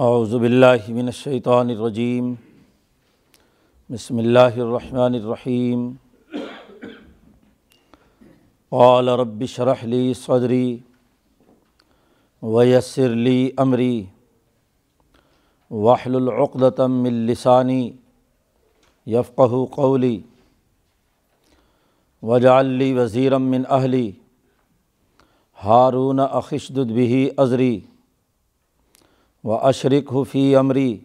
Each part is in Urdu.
اعوذ باللہ من الشیطان الرجیم بسم اللہ الرحمن الرحیم قال رب شرح لی صدری ویسر لی امری وحل العقدم من لسانی یفقہ قولی وجعل لی وزیرم من اہلی ہارون اخشدد بھی ازری و اشرک حفی عمری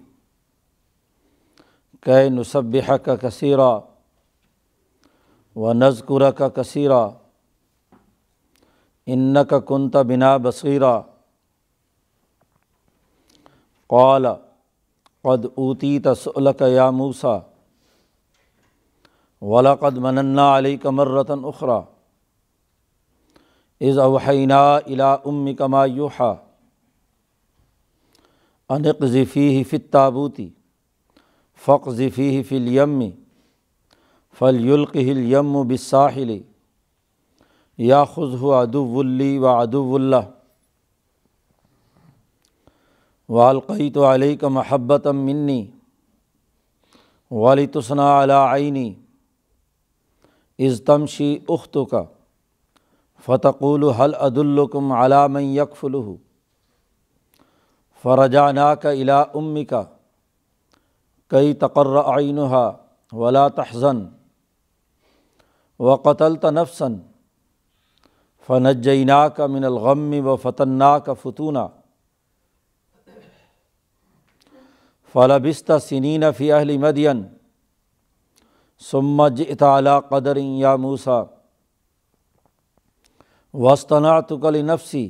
کہ نصبح کا کثیرہ و نذکر کا کثیرہ ان کا کنت بنا بصیرہ قال، قد اوتی تسلک یا موسا ولاقد مننا علی کمرتن اخرا از اوحینہ الا ام کما یوحا انق ذفی فت تابوتی فق ذفی فل یم فل یلق یم بساحل یا خز ادو اللی و ادو اللہ والقی تو علیہ کا محبت منی والی تسنا علا عینی از تمشی اخت کا فتقول حل عدالکم علام یکفلہ۔ فرجانا کا الا ام کا کئی تقرر آئینہ ولا تحزن. و قتل تنفسن فنجینا کا من الغم و فتنا کا فتونہ فلبست سنین فی اہل مدین. ثم جعلی قدر یا موسا وسطنا تکل نفسی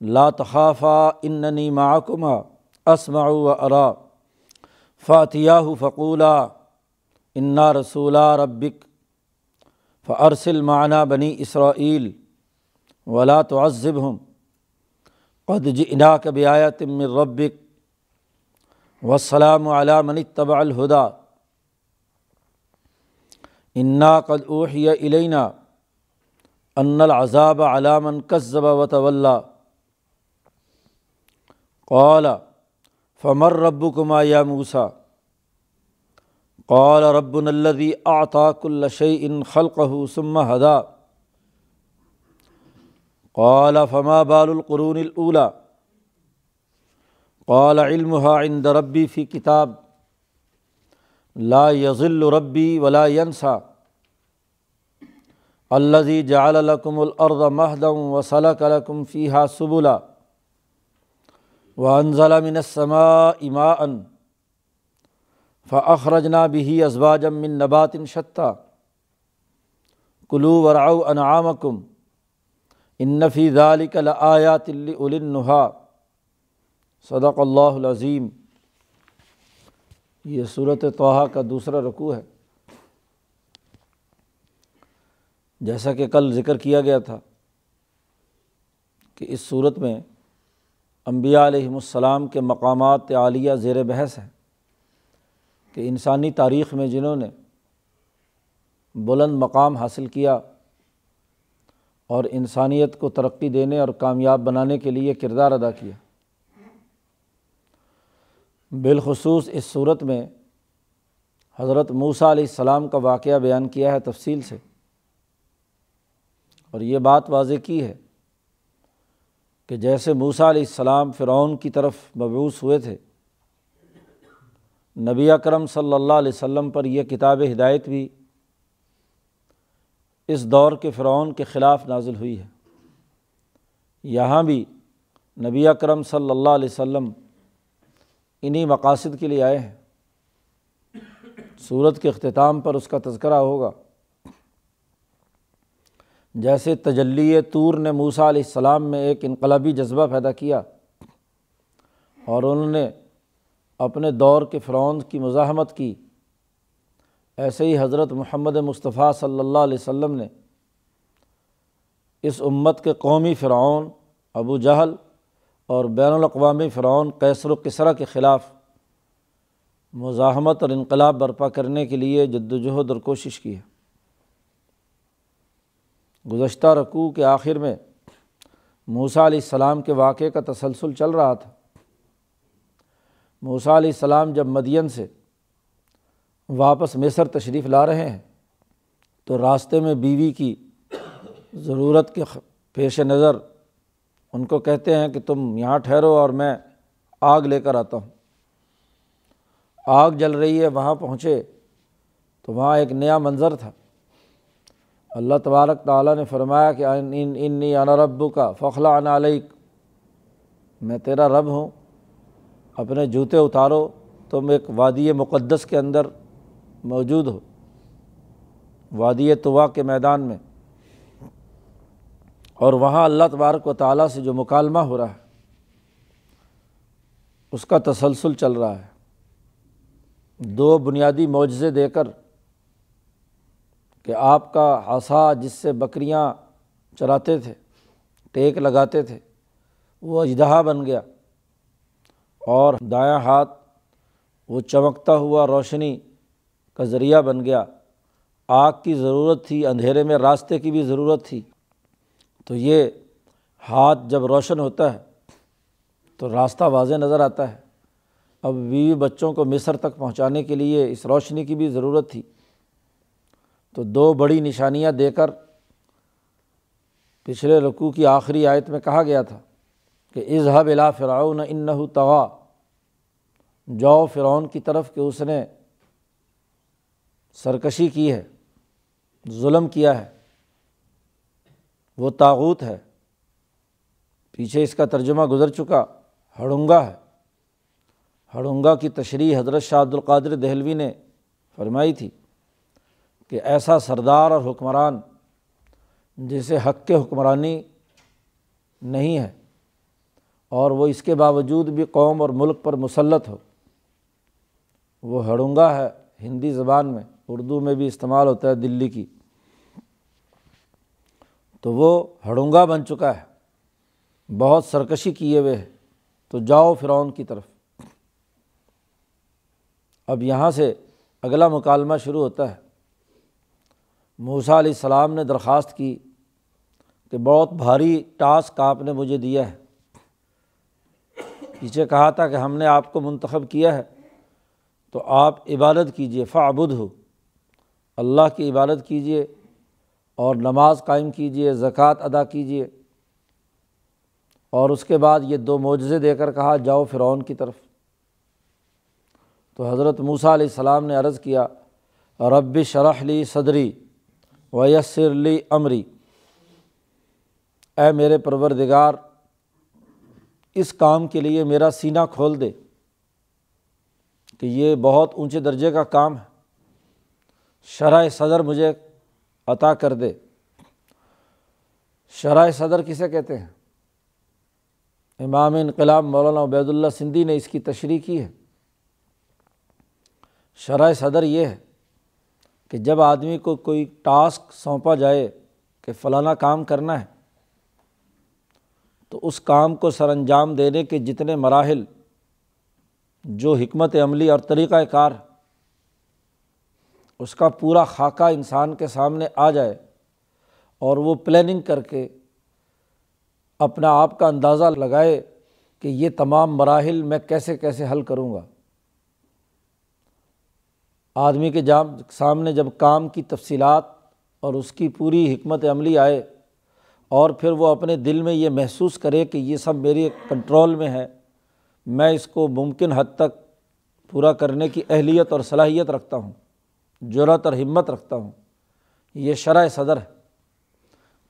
لا تخافا انني معكما اسمع و ارا فاتیاہ فقولا انا رسولہ ربک فارسل معنا بنی اسرائیل ولا تعذبهم قد جئناك بآية من ربك والسلام على من اتبع الهدى انا قد اوحي الينا ان العذاب على من كذب وتولى قال، فمر ربكما يا موسى؟ قال، ربنا الذي اعطى كل شيء خلقه ثم هدى. قال، فما بال القرون الاولى قال، علمها عند ربي في كتاب. لا يضل ربي ولا ينسى. الذي جعل لكم الارض مهدا وسلك لكم فيها سبلا. وانزل من السماء ماء فاخرجنا به ازواجا من نبات شتى. كلوا ورعوا انعامكم. ان فی ذلك لآیات لاولی النہا صدق اللہ العظیم یہ صورت توحہ کا دوسرا رقوع ہے۔ جیسا کہ کل ذکر کیا گیا تھا کہ اس صورت میں انبیاء علیہم السلام کے مقامات عالیہ زیر بحث ہیں کہ انسانی تاریخ میں جنہوں نے بلند مقام حاصل کیا اور انسانیت کو ترقی دینے اور کامیاب بنانے کے لیے کردار ادا کیا۔ بالخصوص اس صورت میں حضرت موسیٰ علیہ السلام کا واقعہ بیان کیا ہے تفصیل سے اور یہ بات واضح کی ہے کہ جیسے موسیٰ علیہ السلام فرعون کی طرف مبعوث ہوئے تھے، نبی اکرم صلی اللہ علیہ وسلم پر یہ کتاب ہدایت بھی اس دور کے فرعون کے خلاف نازل ہوئی ہے۔ یہاں بھی نبی اکرم صلی اللہ علیہ وسلم انہیں مقاصد کے لیے آئے ہیں۔ صورت کے اختتام پر اس کا تذکرہ ہوگا۔ جیسے تجلی طور نے موسیٰ علیہ السلام میں ایک انقلابی جذبہ پیدا کیا اور انہوں نے اپنے دور کے فرعون کی مزاحمت کی۔ ایسے ہی حضرت محمد مصطفیٰ صلی اللہ علیہ وسلم نے اس امت کے قومی فرعون ابو جہل اور بین الاقوامی فرعون قیصر و کسرا کے خلاف مزاحمت اور انقلاب برپا کرنے کے لیے جد وجہد اور کوشش کی ہے۔ گزشتہ رقوع کے آخر میں موسیٰ علیہ السلام کے واقعے کا تسلسل چل رہا تھا۔ موسیٰ علیہ السلام جب مدین سے واپس مصر تشریف لا رہے ہیں، تو راستے میں بیوی کی ضرورت کے پیش نظر ان کو کہتے ہیں کہ تم یہاں ٹھہرو اور میں آگ لے کر آتا ہوں۔ آگ جل رہی ہے، وہاں پہنچے تو وہاں ایک نیا منظر تھا۔ اللہ تبارک تعالیٰ نے فرمایا کہ ان انی انا ربو کا فخلا ان علیک۔ میں تیرا رب ہوں، اپنے جوتے اتارو، تم ایک وادی مقدس کے اندر موجود ہو، وادی طوا کے میدان میں۔ اور وہاں اللہ تبارک و تعالیٰ سے جو مکالمہ ہو رہا ہے، اس کا تسلسل چل رہا ہے۔ دو بنیادی معجزے دے کر کہ آپ کا حسا جس سے بکریاں چراتے تھے، ٹیک لگاتے تھے، وہ اجدہا بن گیا اور دایاں ہاتھ وہ چمکتا ہوا روشنی کا ذریعہ بن گیا۔ آگ کی ضرورت تھی، اندھیرے میں راستے کی بھی ضرورت تھی۔ تو یہ ہاتھ جب روشن ہوتا ہے تو راستہ واضح نظر آتا ہے۔ اب بیوی بچوں کو مصر تک پہنچانے کے لیے اس روشنی کی بھی ضرورت تھی۔ تو دو بڑی نشانیاں دے کر پچھلے رقوع کی آخری آیت میں کہا گیا تھا کہ اظہب الا فرعون ان توا جو فرعون کی طرف کہ ایسا سردار اور حکمران جسے حق کے حکمرانی نہیں ہے اور وہ اس کے باوجود بھی قوم اور ملک پر مسلط ہو، وہ ہڑنگا ہے ہندی زبان میں، اردو میں بھی استعمال ہوتا ہے دلی کی۔ تو وہ ہڑونگا بن چکا ہے، بہت سرکشی کیے ہوئے ہے تو جاؤ فرعون کی طرف۔ اب یہاں سے اگلا مکالمہ شروع ہوتا ہے۔ موسا علیہ السلام نے درخواست کی کہ بہت بھاری ٹاسک آپ نے مجھے دیا ہے۔ پیچھے کہا تھا کہ ہم نے آپ کو منتخب کیا ہے، تو آپ عبادت کیجیے فعبد ہو اللہ کی عبادت کیجیے اور نماز قائم کیجیے زکوٰۃ ادا کیجیے اور اس کے بعد یہ دو معجزے دے کر کہا، جاؤ فرعون کی طرف۔ تو حضرت موسیٰ علیہ السلام نے عرض کیا، رب شرح لی صدری۔ ویسر لی امری اے میرے پروردگار، اس کام کے لیے میرا سینہ کھول دے کہ یہ بہت اونچے درجے کا کام ہے۔ شرح صدر مجھے عطا کر دے۔ شرح صدر کسے کہتے ہیں؟ امام انقلاب مولانا عبید اللہ سندھی نے اس کی تشریح کی ہے۔ شرح صدر یہ ہے کہ جب آدمی کو کوئی ٹاسک سونپا جائے کہ فلانا کام کرنا ہے، تو اس کام کو سر انجام دینے کے جتنے مراحل، جو حکمت عملی اور طریقۂ کار، اس کا پورا خاکہ انسان کے سامنے آ جائے اور وہ پلاننگ کر کے اپنا آپ کا اندازہ لگائے کہ یہ تمام مراحل میں کیسے کیسے حل کروں گا۔ آدمی کے جام، سامنے جب کام کی تفصیلات اور اس کی پوری حکمت عملی آئے اور پھر وہ اپنے دل میں یہ محسوس کرے کہ یہ سب میرے کنٹرول میں ہے، میں اس کو ممکن حد تک پورا کرنے کی اہلیت اور صلاحیت رکھتا ہوں جرت اور ہمت رکھتا ہوں۔ یہ شرح صدر ہے۔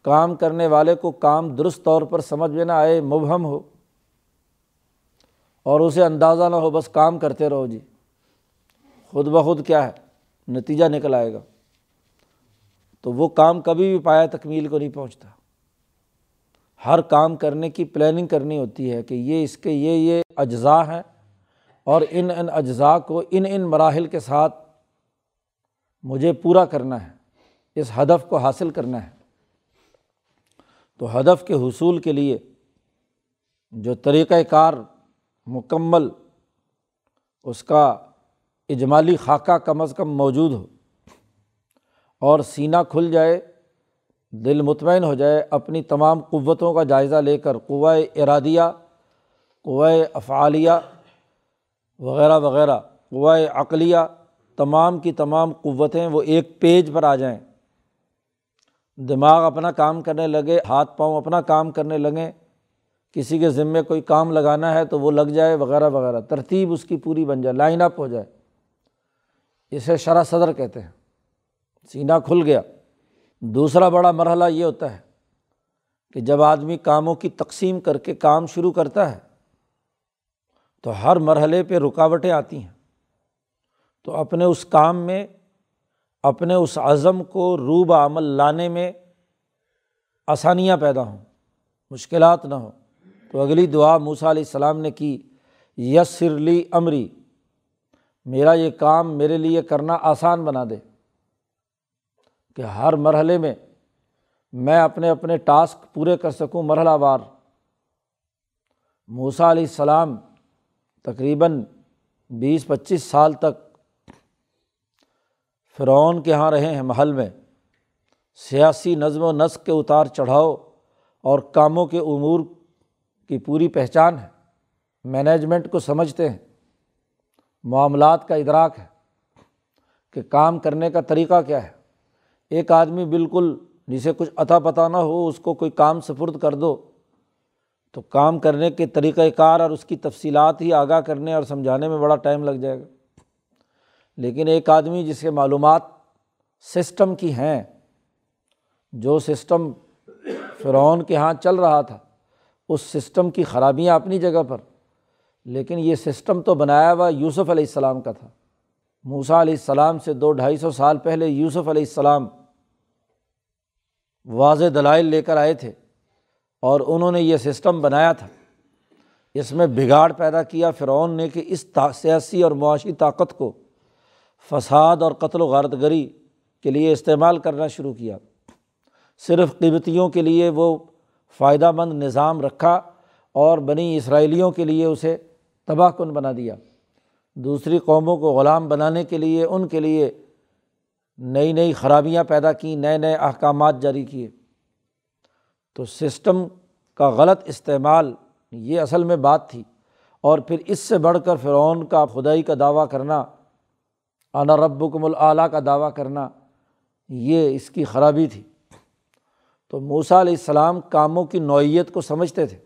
کام کرنے والے کو کام درست طور پر سمجھ میں نہ آئے مبہم ہو اور اسے اندازہ نہ ہو، بس کام کرتے رہو جی۔ خود بخود کیا ہے؟ نتیجہ نکل آئے گا۔ تو وہ کام کبھی بھی پایا تکمیل کو نہیں پہنچتا۔ ہر کام کرنے کی پلاننگ کرنی ہوتی ہے کہ یہ اس کے یہ یہ اجزاء ہیں اور ان ان اجزاء کو ان ان مراحل کے ساتھ مجھے پورا کرنا ہے، اس ہدف کو حاصل کرنا ہے۔ تو ہدف کے حصول کے لیے جو طریقۂ کار مکمل اس کا اجمالی خاکہ کم از کم موجود ہو اور سینہ کھل جائے، دل مطمئن ہو جائے، اپنی تمام قوتوں کا جائزہ لے کر قوۂ ارادیہ قوۂ افعالیہ وغیرہ وغیرہ، قوائے عقلیہ، تمام کی تمام قوتیں وہ ایک پیج پر آ جائیں۔ دماغ اپنا کام کرنے لگے، ہاتھ پاؤں اپنا کام کرنے لگیں کسی کے ذمے کوئی کام لگانا ہے تو وہ لگ جائے، وغیرہ وغیرہ۔ ترتیب اس کی پوری بن جائے لائن اپ ہو جائے۔ اسے شرح صدر کہتے ہیں۔ سینہ کھل گیا۔ دوسرا بڑا مرحلہ یہ ہوتا ہے کہ جب آدمی کاموں کی تقسیم کر کے کام شروع کرتا ہے، تو ہر مرحلے پہ رکاوٹیں آتی ہیں۔ تو اپنے اس کام میں، اپنے اس عزم کو روب عمل لانے میں آسانیاں پیدا ہوں، مشکلات نہ ہوں۔ تو اگلی دعا موسیٰ علیہ السلام نے کی یس سرلی امری۔ میرا یہ کام میرے لیے کرنا آسان بنا دے کہ ہر مرحلے میں میں اپنے اپنے ٹاسک پورے کر سکوں مرحلہ وار۔ موسا علیہ السلام تقریباً بیس پچیس سال تک فرعون کے یہاں رہے ہیں محل میں۔ سیاسی نظم و نسق کے اتار چڑھاؤ اور کاموں کے امور کی پوری پہچان ہے۔ مینجمنٹ کو سمجھتے ہیں۔ معاملات کا ادراک ہے کہ کام کرنے کا طریقہ کیا ہے۔ ایک آدمی بالکل جسے کچھ عطا پتہ نہ ہو، اس کو کوئی کام سفرد کر دو۔ تو کام کرنے کے طریقۂ کار اور اس کی تفصیلات ہی آگاہ کرنے اور سمجھانے میں بڑا ٹائم لگ جائے گا۔ لیکن ایک آدمی جس کے معلومات سسٹم کی ہیں، جو سسٹم فرعون کے یہاں چل رہا تھا، اس سسٹم کی خرابیاں اپنی جگہ پر لیکن یہ سسٹم تو بنایا ہوا یوسف علیہ السلام کا تھا۔ موسا علیہ السلام سے دو ڈھائی سو سال پہلے یوسف علیہ السلام واضح دلائل لے کر آئے تھے اور انہوں نے یہ سسٹم بنایا تھا۔ اس میں بگاڑ پیدا کیا فرعون نے کہ اس سیاسی اور معاشی طاقت کو فساد اور قتل و غارت گری کے لیے استعمال کرنا شروع کیا۔ صرف قبتیوں کے لیے وہ فائدہ مند نظام رکھا اور بنی اسرائیلیوں کے لیے اسے تباہ کن بنا دیا۔ دوسری قوموں کو غلام بنانے کے لیے، ان کے لیے نئی نئی خرابیاں پیدا کیں، نئے نئے احکامات جاری کیے۔ تو سسٹم کا غلط استعمال یہ اصل میں بات تھی۔ اور پھر اس سے بڑھ کر فرعون کا خدائی کا دعویٰ کرنا، انا رب العلیٰ کا دعویٰ کرنا، یہ اس کی خرابی تھی۔ تو موسا علیہ السلام کاموں کی نوعیت کو سمجھتے تھے۔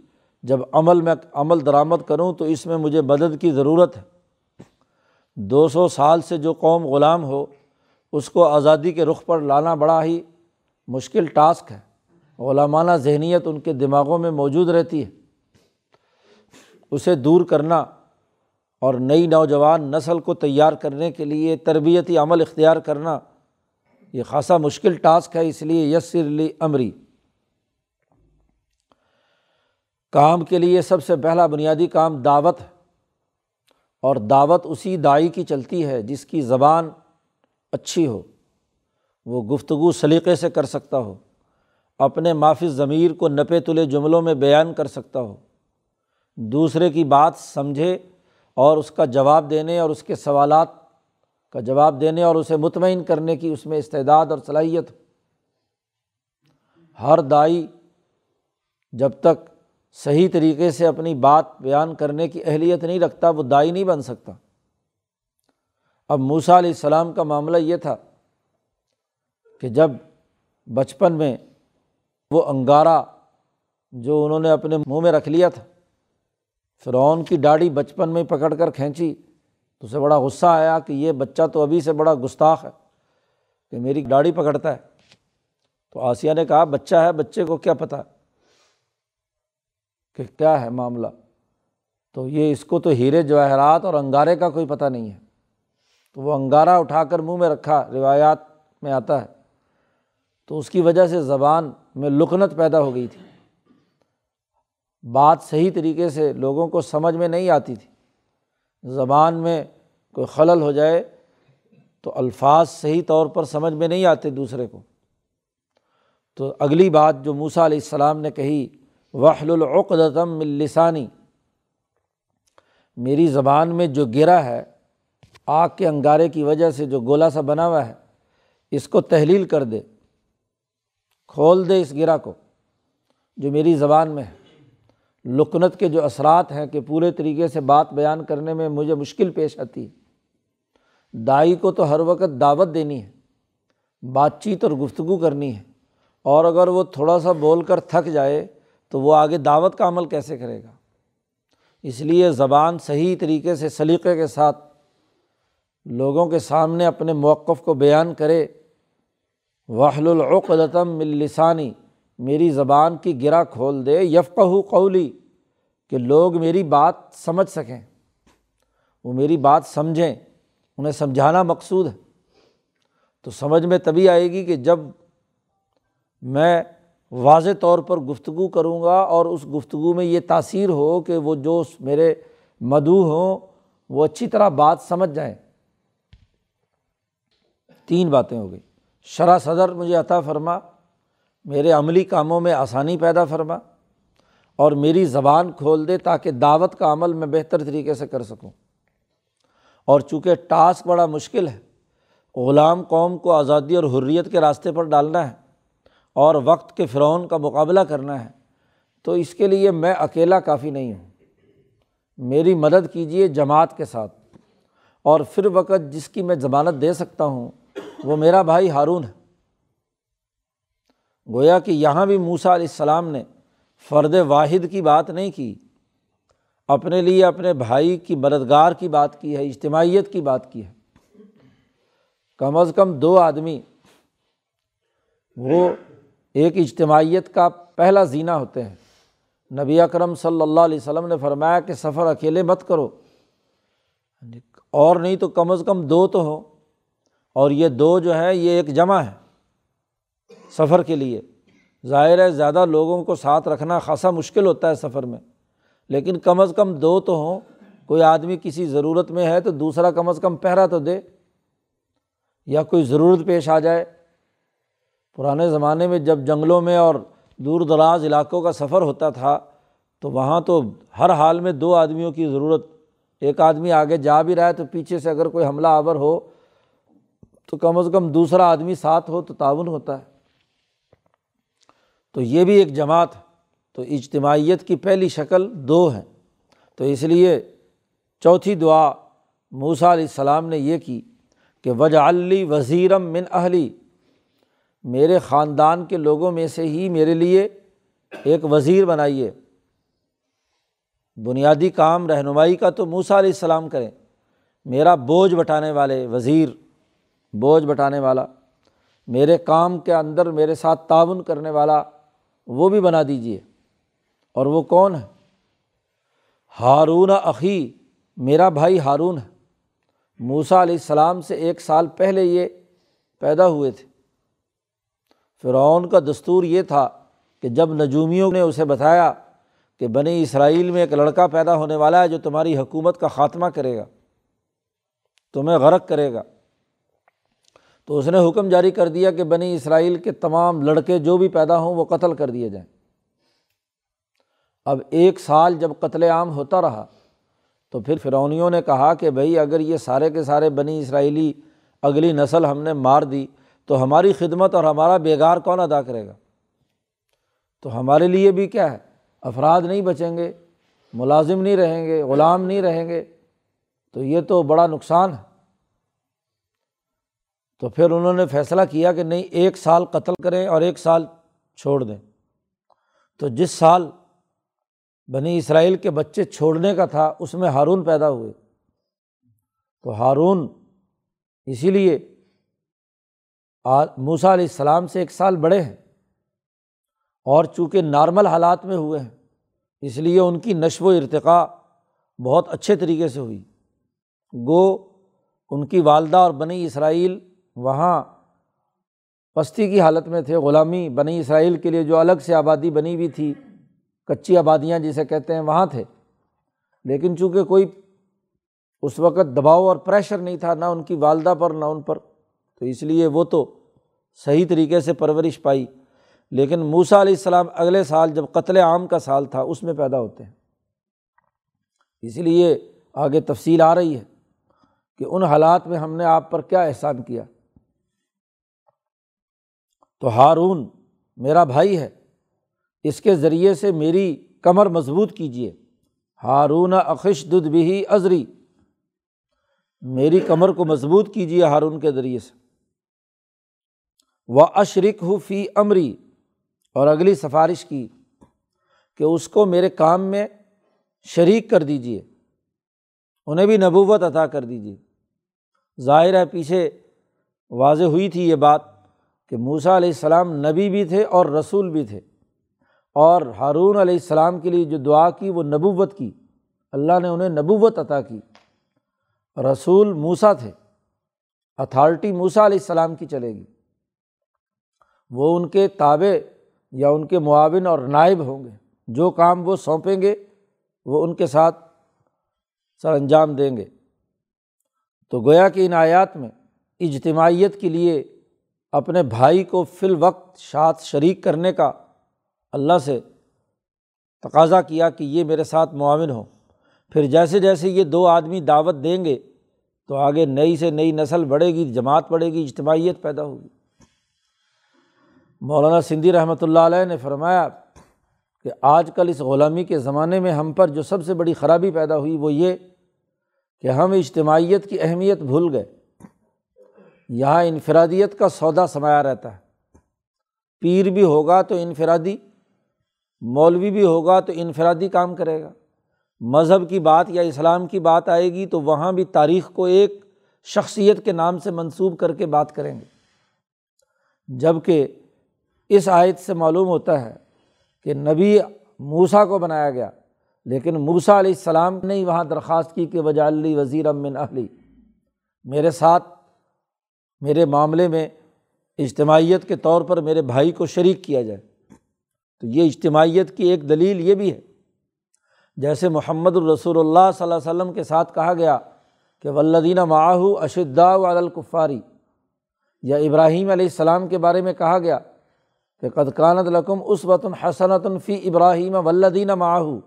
جب عمل میں عمل درآمد کروں تو اس میں مجھے مدد کی ضرورت ہے۔ دو سو سال سے جو قوم غلام ہو، اس کو آزادی کے رخ پر لانا بڑا ہی مشکل ٹاسک ہے۔ غلامانہ ذہنیت ان کے دماغوں میں موجود رہتی ہے۔ اسے دور کرنا اور نئی نوجوان نسل کو تیار کرنے کے لیے تربیتی عمل اختیار کرنا یہ خاصا مشکل ٹاسک ہے، اس لیے یسر لی عمری کام کے لیے سب سے پہلا بنیادی کام دعوت ہے اور دعوت اسی دائی کی چلتی ہے جس کی زبان اچھی ہو، وہ گفتگو سلیقے سے کر سکتا ہو، اپنے معافی ضمیر کو نپے تلے جملوں میں بیان کر سکتا ہو۔ دوسرے کی بات سمجھے اور اس کا جواب دینے اور اس کے سوالات کا جواب دینے اور اسے مطمئن کرنے کی اس میں استعداد اور صلاحیت ہر دائی جب تک صحیح طریقے سے اپنی بات بیان کرنے کی اہلیت نہیں رکھتا، وہ دائی نہیں بن سکتا۔ اب موسا علیہ السلام کا معاملہ یہ تھا کہ جب بچپن میں وہ انگارہ جو انہوں نے اپنے منہ میں رکھ لیا تھا، فرعون کی ڈاڑی بچپن میں پکڑ کر کھینچی، تو اسے بڑا غصہ آیا کہ یہ بچہ تو ابھی سے بڑا گستاخ ہے کہ میری ڈاڑی پکڑتا ہے۔ تو آسیہ نے کہا، بچہ ہے، بچے کو کیا پتہ؟ کہ کیا ہے معاملہ؟ تو یہ اس کو تو ہیرے جواہرات اور انگارے کا کوئی پتہ نہیں ہے۔ تو وہ انگارہ اٹھا کر منہ میں رکھا، روایات میں آتا ہے۔ تو اس کی وجہ سے زبان میں لکنت پیدا ہو گئی تھی۔ بات صحیح طریقے سے لوگوں کو سمجھ میں نہیں آتی تھی۔ زبان میں کوئی خلل ہو جائے تو الفاظ صحیح طور پر سمجھ میں نہیں آتے دوسرے کو۔ تو اگلی بات جو موسا علیہ السلام نے کہی وحل العقدم السانی میری زبان میں جو گرا ہے آگ کے انگارے کی وجہ سے جو گولا سا بنا ہوا ہے، اس کو تحلیل کر دے۔ کھول دے اس گرا کو جو میری زبان میں ہے۔ لکنت کے جو اثرات ہیں کہ پورے طریقے سے بات بیان کرنے میں مجھے مشکل پیش آتی ہے۔ دائی کو تو ہر وقت دعوت دینی ہے، بات چیت اور گفتگو کرنی ہے۔ اور اگر وہ تھوڑا سا بول کر تھک جائے تو وہ آگے دعوت کا عمل کیسے کرے گا؟ اس لیے زبان صحیح طریقے سے سلیقے کے ساتھ لوگوں کے سامنے اپنے موقف کو بیان کرے۔ وحل العقدم السانی میری زبان کی گرا کھول دے۔ یفقہ قولی، کہ لوگ میری بات سمجھ سکیں۔ وہ میری بات سمجھیں، انہیں سمجھانا مقصود ہے۔ تو سمجھ میں تبھی آئے گی کہ جب میں واضح طور پر گفتگو کروں گا اور اس گفتگو میں یہ تاثیر ہو کہ وہ جو میرے مدعو ہوں، وہ اچھی طرح بات سمجھ جائیں۔ تین باتیں ہو گئی شرح صدر مجھے عطا فرما، میرے عملی کاموں میں آسانی پیدا فرما اور میری زبان کھول دے تاکہ دعوت کا عمل میں بہتر طریقے سے کر سکوں۔ اور چونکہ ٹاسک بڑا مشکل ہے، غلام قوم کو آزادی اور حریت کے راستے پر ڈالنا ہے۔ اور وقت کے فرعون کا مقابلہ کرنا ہے، تو اس کے لیے میں اکیلا کافی نہیں ہوں۔ میری مدد کیجیے جماعت کے ساتھ۔ اور پھر وقت جس کی میں ضمانت دے سکتا ہوں، وہ میرا بھائی ہارون ہے۔ گویا کہ یہاں بھی موسا علیہ السلام نے فرد واحد کی بات نہیں کی۔ اپنے لیے اپنے بھائی کی مددگار کی بات کی ہے، اجتماعیت کی بات کی ہے۔ کم از کم دو آدمی، وہ ایک اجتماعیت کا پہلا زینہ ہوتے ہیں۔ نبی اکرم صلی اللہ علیہ وسلم نے فرمایا کہ سفر اکیلے مت کرو۔ اور نہیں تو کم از کم دو تو ہو۔ اور یہ دو جو ہے یہ ایک جمع ہے سفر کے لیے۔ ظاہر ہے، زیادہ لوگوں کو ساتھ رکھنا خاصا مشکل ہوتا ہے سفر میں۔ لیکن کم از کم دو تو ہوں۔ کوئی آدمی کسی ضرورت میں ہے تو دوسرا کم از کم پہرا تو دے۔ یا کوئی ضرورت پیش آ جائے۔ پرانے زمانے میں جب جنگلوں میں اور دور دراز علاقوں کا سفر ہوتا تھا، تو وہاں تو ہر حال میں دو آدمیوں کی ضرورت، ایک آدمی آگے جا بھی رہا ہے تو پیچھے سے اگر کوئی حملہ آور ہو، تو کم از کم دوسرا آدمی ساتھ ہو تو تعاون ہوتا ہے۔ تو یہ بھی ایک جماعت، تو اجتماعیت کی پہلی شکل دو ہیں۔ تو اس لیے چوتھی دعا موسا علیہ السلام نے یہ کی کہ وج علی وزیرم من اہلی میرے خاندان کے لوگوں میں سے ہی میرے لیے ایک وزیر بنائیے۔ بنیادی کام رہنمائی کا تو موسا علیہ السلام کریں۔ میرا بوجھ بٹانے والے وزیر، بوجھ بٹانے والا، میرے کام کے اندر میرے ساتھ تعاون کرنے والا، وہ بھی بنا دیجیے اور وہ کون ہے؟ ہارون عقی میرا بھائی ہارون ہے۔ موسا علیہ السلام سے ایک سال پہلے یہ پیدا ہوئے تھے۔ فرعون کا دستور یہ تھا کہ جب نجومیوں نے اسے بتایا کہ بنی اسرائیل میں ایک لڑکا پیدا ہونے والا ہے جو تمہاری حکومت کا خاتمہ کرے گا، تمہیں غرق کرے گا۔ تو اس نے حکم جاری کر دیا کہ بنی اسرائیل کے تمام لڑکے جو بھی پیدا ہوں وہ قتل کر دیے جائیں۔ اب ایک سال جب قتل عام ہوتا رہا تو پھر فرونیوں نے کہا کہ بھائی اگر یہ سارے کے سارے بنی اسرائیلی اگلی نسل ہم نے مار دی تو ہماری خدمت اور ہمارا بیگار کون ادا کرے گا؟ تو ہمارے لیے بھی کیا ہے؟ افراد نہیں بچیں گے، ملازم نہیں رہیں گے، غلام نہیں رہیں گے۔ تو یہ تو بڑا نقصان ہے۔ تو پھر انہوں نے فیصلہ کیا کہ نہیں، ایک سال قتل کریں اور ایک سال چھوڑ دیں۔ تو جس سال بنی اسرائیل کے بچے چھوڑنے کا تھا، اس میں ہارون پیدا ہوئے۔ تو ہارون اسی لیے موسا علیہ السلام سے ایک سال بڑے ہیں اور چونکہ نارمل حالات میں ہوئے ہیں، اس لیے ان کی نشو و ارتقاء بہت اچھے طریقے سے ہوئی۔ گو، ان کی والدہ اور بنی اسرائیل وہاں پستی کی حالت میں تھے۔ غلامی بنی اسرائیل کے لیے جو الگ سے آبادی بنی ہوئی تھی، کچی آبادیاں جسے کہتے ہیں، وہاں تھے۔ لیکن چونکہ کوئی اس وقت دباؤ اور پریشر نہیں تھا، نہ ان کی والدہ پر، نہ ان پر۔ تو اس لیے وہ تو صحیح طریقے سے پرورش پائی۔ لیکن موسا علیہ السلام اگلے سال جب قتل عام کا سال تھا، اس میں پیدا ہوتے ہیں۔ اس لیے آگے تفصیل آ رہی ہے کہ ان حالات میں ہم نے آپ پر کیا احسان کیا۔ تو ہارون میرا بھائی ہے، اس کے ذریعے سے میری کمر مضبوط کیجیے ہارون اخش ددھ بھی ازری، میری کمر کو مضبوط کیجیے ہارون کے ذریعے سے۔ وہ اشرک ہو فی امری اور اگلی سفارش کی کہ اس کو میرے کام میں شریک کر دیجیے انہیں بھی نبوت عطا کر دیجیے ظاہر ہے پیچھے واضح ہوئی تھی یہ بات کہ موسا علیہ السلام نبی بھی تھے اور رسول بھی تھے۔ اور ہارون علیہ السلام کے لیے جو دعا کی وہ نبوت کی۔ اللہ نے انہیں نبوت عطا کی۔ رسول موسا تھے۔ اتھارٹی موسا علیہ السلام کی چلے گی۔ وہ ان کے تابع یا ان کے معاون اور نائب ہوں گے۔ جو کام وہ سونپیں گے، وہ ان کے ساتھ سر انجام دیں گے۔ تو گویا کہ ان آیات میں اجتماعیت کے لیے اپنے بھائی کو فی الوقت شاد شریک کرنے کا اللہ سے تقاضا کیا کہ یہ میرے ساتھ معاون ہو۔ پھر جیسے جیسے یہ دو آدمی دعوت دیں گے، تو آگے نئی سے نئی نسل بڑھے گی، جماعت بڑھے گی، اجتماعیت پیدا ہوگی۔ مولانا سندھی رحمۃ اللہ علیہ نے فرمایا کہ آج کل اس غلامی کے زمانے میں ہم پر جو سب سے بڑی خرابی پیدا ہوئی وہ یہ کہ ہم اجتماعیت کی اہمیت بھول گئے۔ یہاں انفرادیت کا سودا سمایا رہتا ہے۔ پیر بھی ہوگا تو انفرادی، مولوی بھی ہوگا تو انفرادی کام کرے گا۔ مذہب کی بات یا اسلام کی بات آئے گی تو وہاں بھی تاریخ کو ایک شخصیت کے نام سے منسوب کر کے بات کریں گے۔ جبکہ اس آیت سے معلوم ہوتا ہے کہ نبی موسا کو بنایا گیا، لیکن موسا علیہ السلام نے ہی وہاں درخواست کی کہ وجا وزیر امن اہلی۔ میرے ساتھ، میرے معاملے میں اجتماعیت کے طور پر میرے بھائی کو شریک کیا جائے۔ تو یہ اجتماعیت کی ایک دلیل یہ بھی ہے۔ جیسے محمد الرسول اللہ صلی اللہ علیہ وسلم کے ساتھ کہا گیا کہ ولدینہ معاہو اشدا والکفاری یا ابراہیم علیہ السلام کے بارے میں کہا گیا کہ قدقانت لکم اس وطن حسنۃ فی ابراہیم ولدین ماہو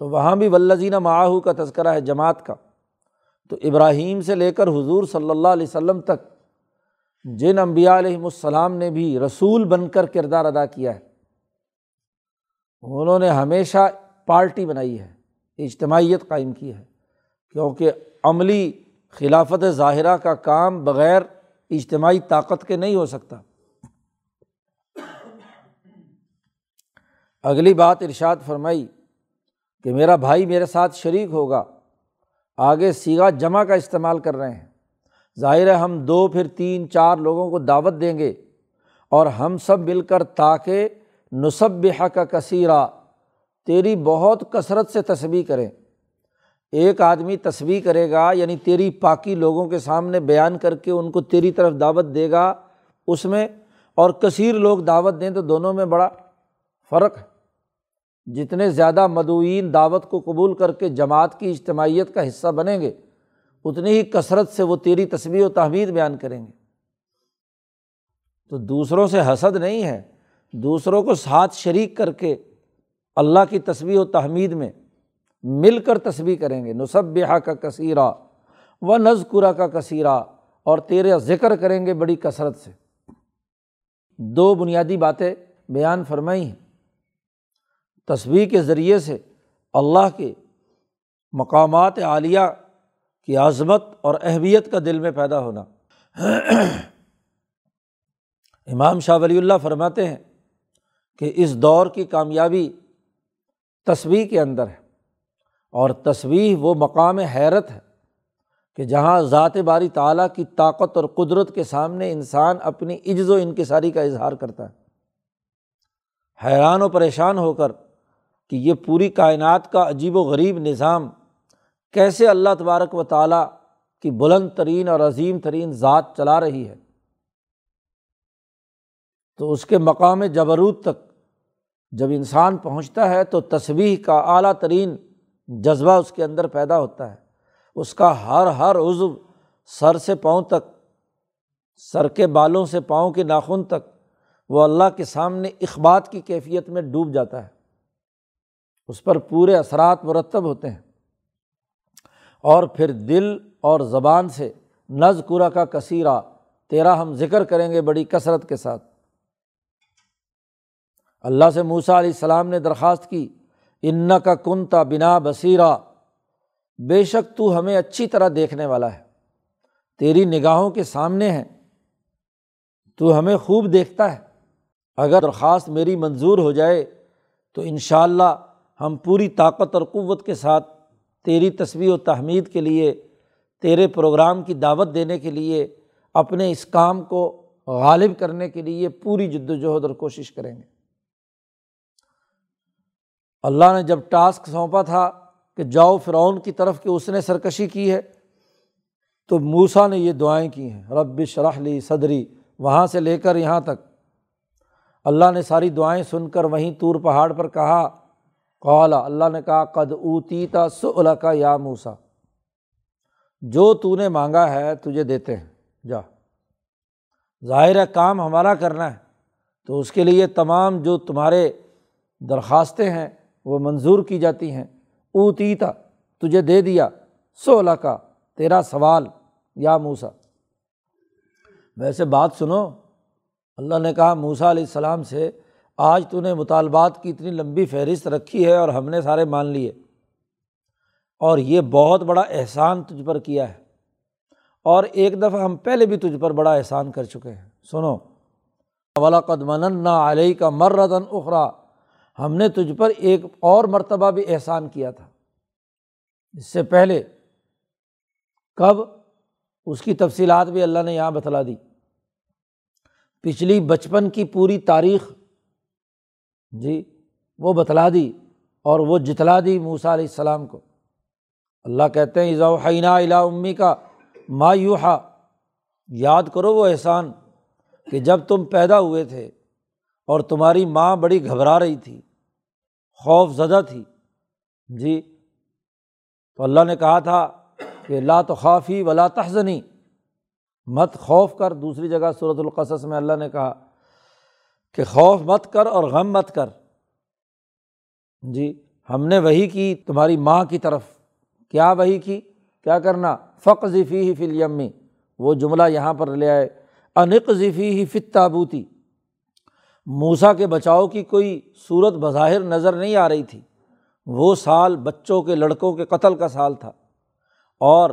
تو وہاں بھی ولزین معاہو کا تذکرہ ہے جماعت کا۔ تو ابراہیم سے لے کر حضور صلی اللہ علیہ وسلم تک جن امبیا علیہم السلام نے بھی رسول بن کر کردار ادا کیا ہے، انہوں نے ہمیشہ پارٹی بنائی ہے، اجتماعیت قائم کی ہے۔ کیونکہ عملی خلافت ظاہرہ کا کام بغیر اجتماعی طاقت کے نہیں ہو سکتا۔ اگلی بات ارشاد فرمائی کہ میرا بھائی میرے ساتھ شریک ہوگا، آگے سیگا جمع کا استعمال کر رہے ہیں۔ ظاہر ہے ہم دو پھر تین چار لوگوں کو دعوت دیں گے اور ہم سب مل کر تاکہ نصب کا کثیرہ تیری بہت کثرت سے تصویر کریں۔ ایک آدمی تصویر کرے گا یعنی تیری پاکی لوگوں کے سامنے بیان کر کے ان کو تیری طرف دعوت دے گا، اس میں اور کثیر لوگ دعوت دیں تو دونوں میں بڑا فرق ہے۔ جتنے زیادہ مدعوین دعوت کو قبول کر کے جماعت کی اجتماعیت کا حصہ بنیں گے، اتنی ہی کثرت سے وہ تیری تصویر و تحمید بیان کریں گے۔ تو دوسروں سے حسد نہیں ہے۔ دوسروں کو ساتھ شریک کر کے اللہ کی تصویر و تحمید میں مل کر تصویر کریں گے۔ نصب کا کثیرہ و نزکرا کا کثیرہ اور تیرے ذکر کریں گے بڑی کثرت سے۔ دو بنیادی باتیں بیان فرمائی ہیں۔ تصویر کے ذریعے سے اللہ کے مقامات عالیہ کی عظمت اور اہمیت کا دل میں پیدا ہونا۔ امام شاہ ولی اللہ فرماتے ہیں کہ اس دور کی کامیابی تصویر کے اندر ہے اور تصویر وہ مقام حیرت ہے کہ جہاں ذات باری تعلیٰ کی طاقت اور قدرت کے سامنے انسان اپنی عجز و انکساری کا اظہار کرتا ہے۔ حیران و پریشان ہو کر کہ یہ پوری کائنات کا عجیب و غریب نظام کیسے اللہ تبارک و تعالیٰ کی بلند ترین اور عظیم ترین ذات چلا رہی ہے؟ تو اس کے مقام جبروت تک جب انسان پہنچتا ہے تو تصویر کا اعلیٰ ترین جذبہ اس کے اندر پیدا ہوتا ہے۔ اس کا ہر ہر عضو سر سے پاؤں تک، سر کے بالوں سے پاؤں کے ناخن تک وہ اللہ کے سامنے اخبات کی کیفیت میں ڈوب جاتا ہے۔ اس پر پورے اثرات مرتب ہوتے ہیں۔ اور پھر دل اور زبان سے نز کا کثیرہ، تیرا ہم ذکر کریں گے بڑی کثرت کے ساتھ۔ اللہ سے موسا علیہ السلام نے درخواست کی ان کا کنتا بنا بصیرہ بے شک تو ہمیں اچھی طرح دیکھنے والا ہے۔ تیری نگاہوں کے سامنے ہے، تو ہمیں خوب دیکھتا ہے۔ اگر درخواست میری منظور ہو جائے تو ان شاء اللہ ہم پوری طاقت اور قوت کے ساتھ تیری تصویر و تحمید کے لیے، تیرے پروگرام کی دعوت دینے کے لیے، اپنے اس کام کو غالب کرنے کے لیے پوری جد وجہد اور کوشش کریں گے۔ اللہ نے جب ٹاسک سونپا تھا کہ جاؤ فرعون کی طرف کہ اس نے سرکشی کی ہے، تو موسا نے یہ دعائیں کی ہیں، رب شرح لی صدری، وہاں سے لے کر یہاں تک۔ اللہ نے ساری دعائیں سن کر وہیں طور پہاڑ پر کہا قالا اللہ نے کہا، قد اوتی تا سلا کا یا موسا جو تو نے مانگا ہے، تجھے دیتے ہیں۔ جا۔ ظاہر ہے، کام ہمارا کرنا ہے۔ تو اس کے لیے تمام جو تمہارے درخواستیں ہیں، وہ منظور کی جاتی ہیں۔ اوتی تا تجھے دے دیا۔ سولہ کا تیرا سوال۔ یا موسا ویسے بات سنو، اللہ نے کہا موسا علیہ السلام سے آج تو نے مطالبات کی اتنی لمبی فہرست رکھی ہے اور ہم نے سارے مان لیے۔ اور یہ بہت بڑا احسان تجھ پر کیا ہے۔ اور ایک دفعہ ہم پہلے بھی تجھ پر بڑا احسان کر چکے ہیں۔ سنو۔ ولاقدمن علیہ کا مرتن اخرا ہم نے تجھ پر ایک اور مرتبہ بھی احسان کیا تھا۔ اس سے پہلے کب؟ اس کی تفصیلات بھی اللہ نے یہاں بتلا دی۔ پچھلی بچپن کی پوری تاریخ جی وہ بتلا دی اور وہ جتلا دی موسا علیہ السلام کو۔ اللہ کہتے ہیں ضوحینہ الا امی کا مایوحا یاد کرو وہ احسان کہ جب تم پیدا ہوئے تھے اور تمہاری ماں بڑی گھبرا رہی تھی، خوف زدہ تھی۔ جی تو اللہ نے کہا تھا کہ لا تو خوفی ولا تحزنی۔ مت خوف کر۔ دوسری جگہ صورت القصص میں اللہ نے کہا کہ خوف مت کر اور غم مت کر۔ جی ہم نے وہی کی، تمہاری ماں کی طرف۔ کیا وہی کی؟ کیا کرنا؟ فق ذفی ہی فل یمی وہ جملہ یہاں پر لے آئے۔ انق ذفی ہی فت تابوتی موسا کے بچاؤ کی کوئی صورت بظاہر نظر نہیں آ رہی تھی۔ وہ سال بچوں کے لڑکوں کے قتل کا سال تھا۔ اور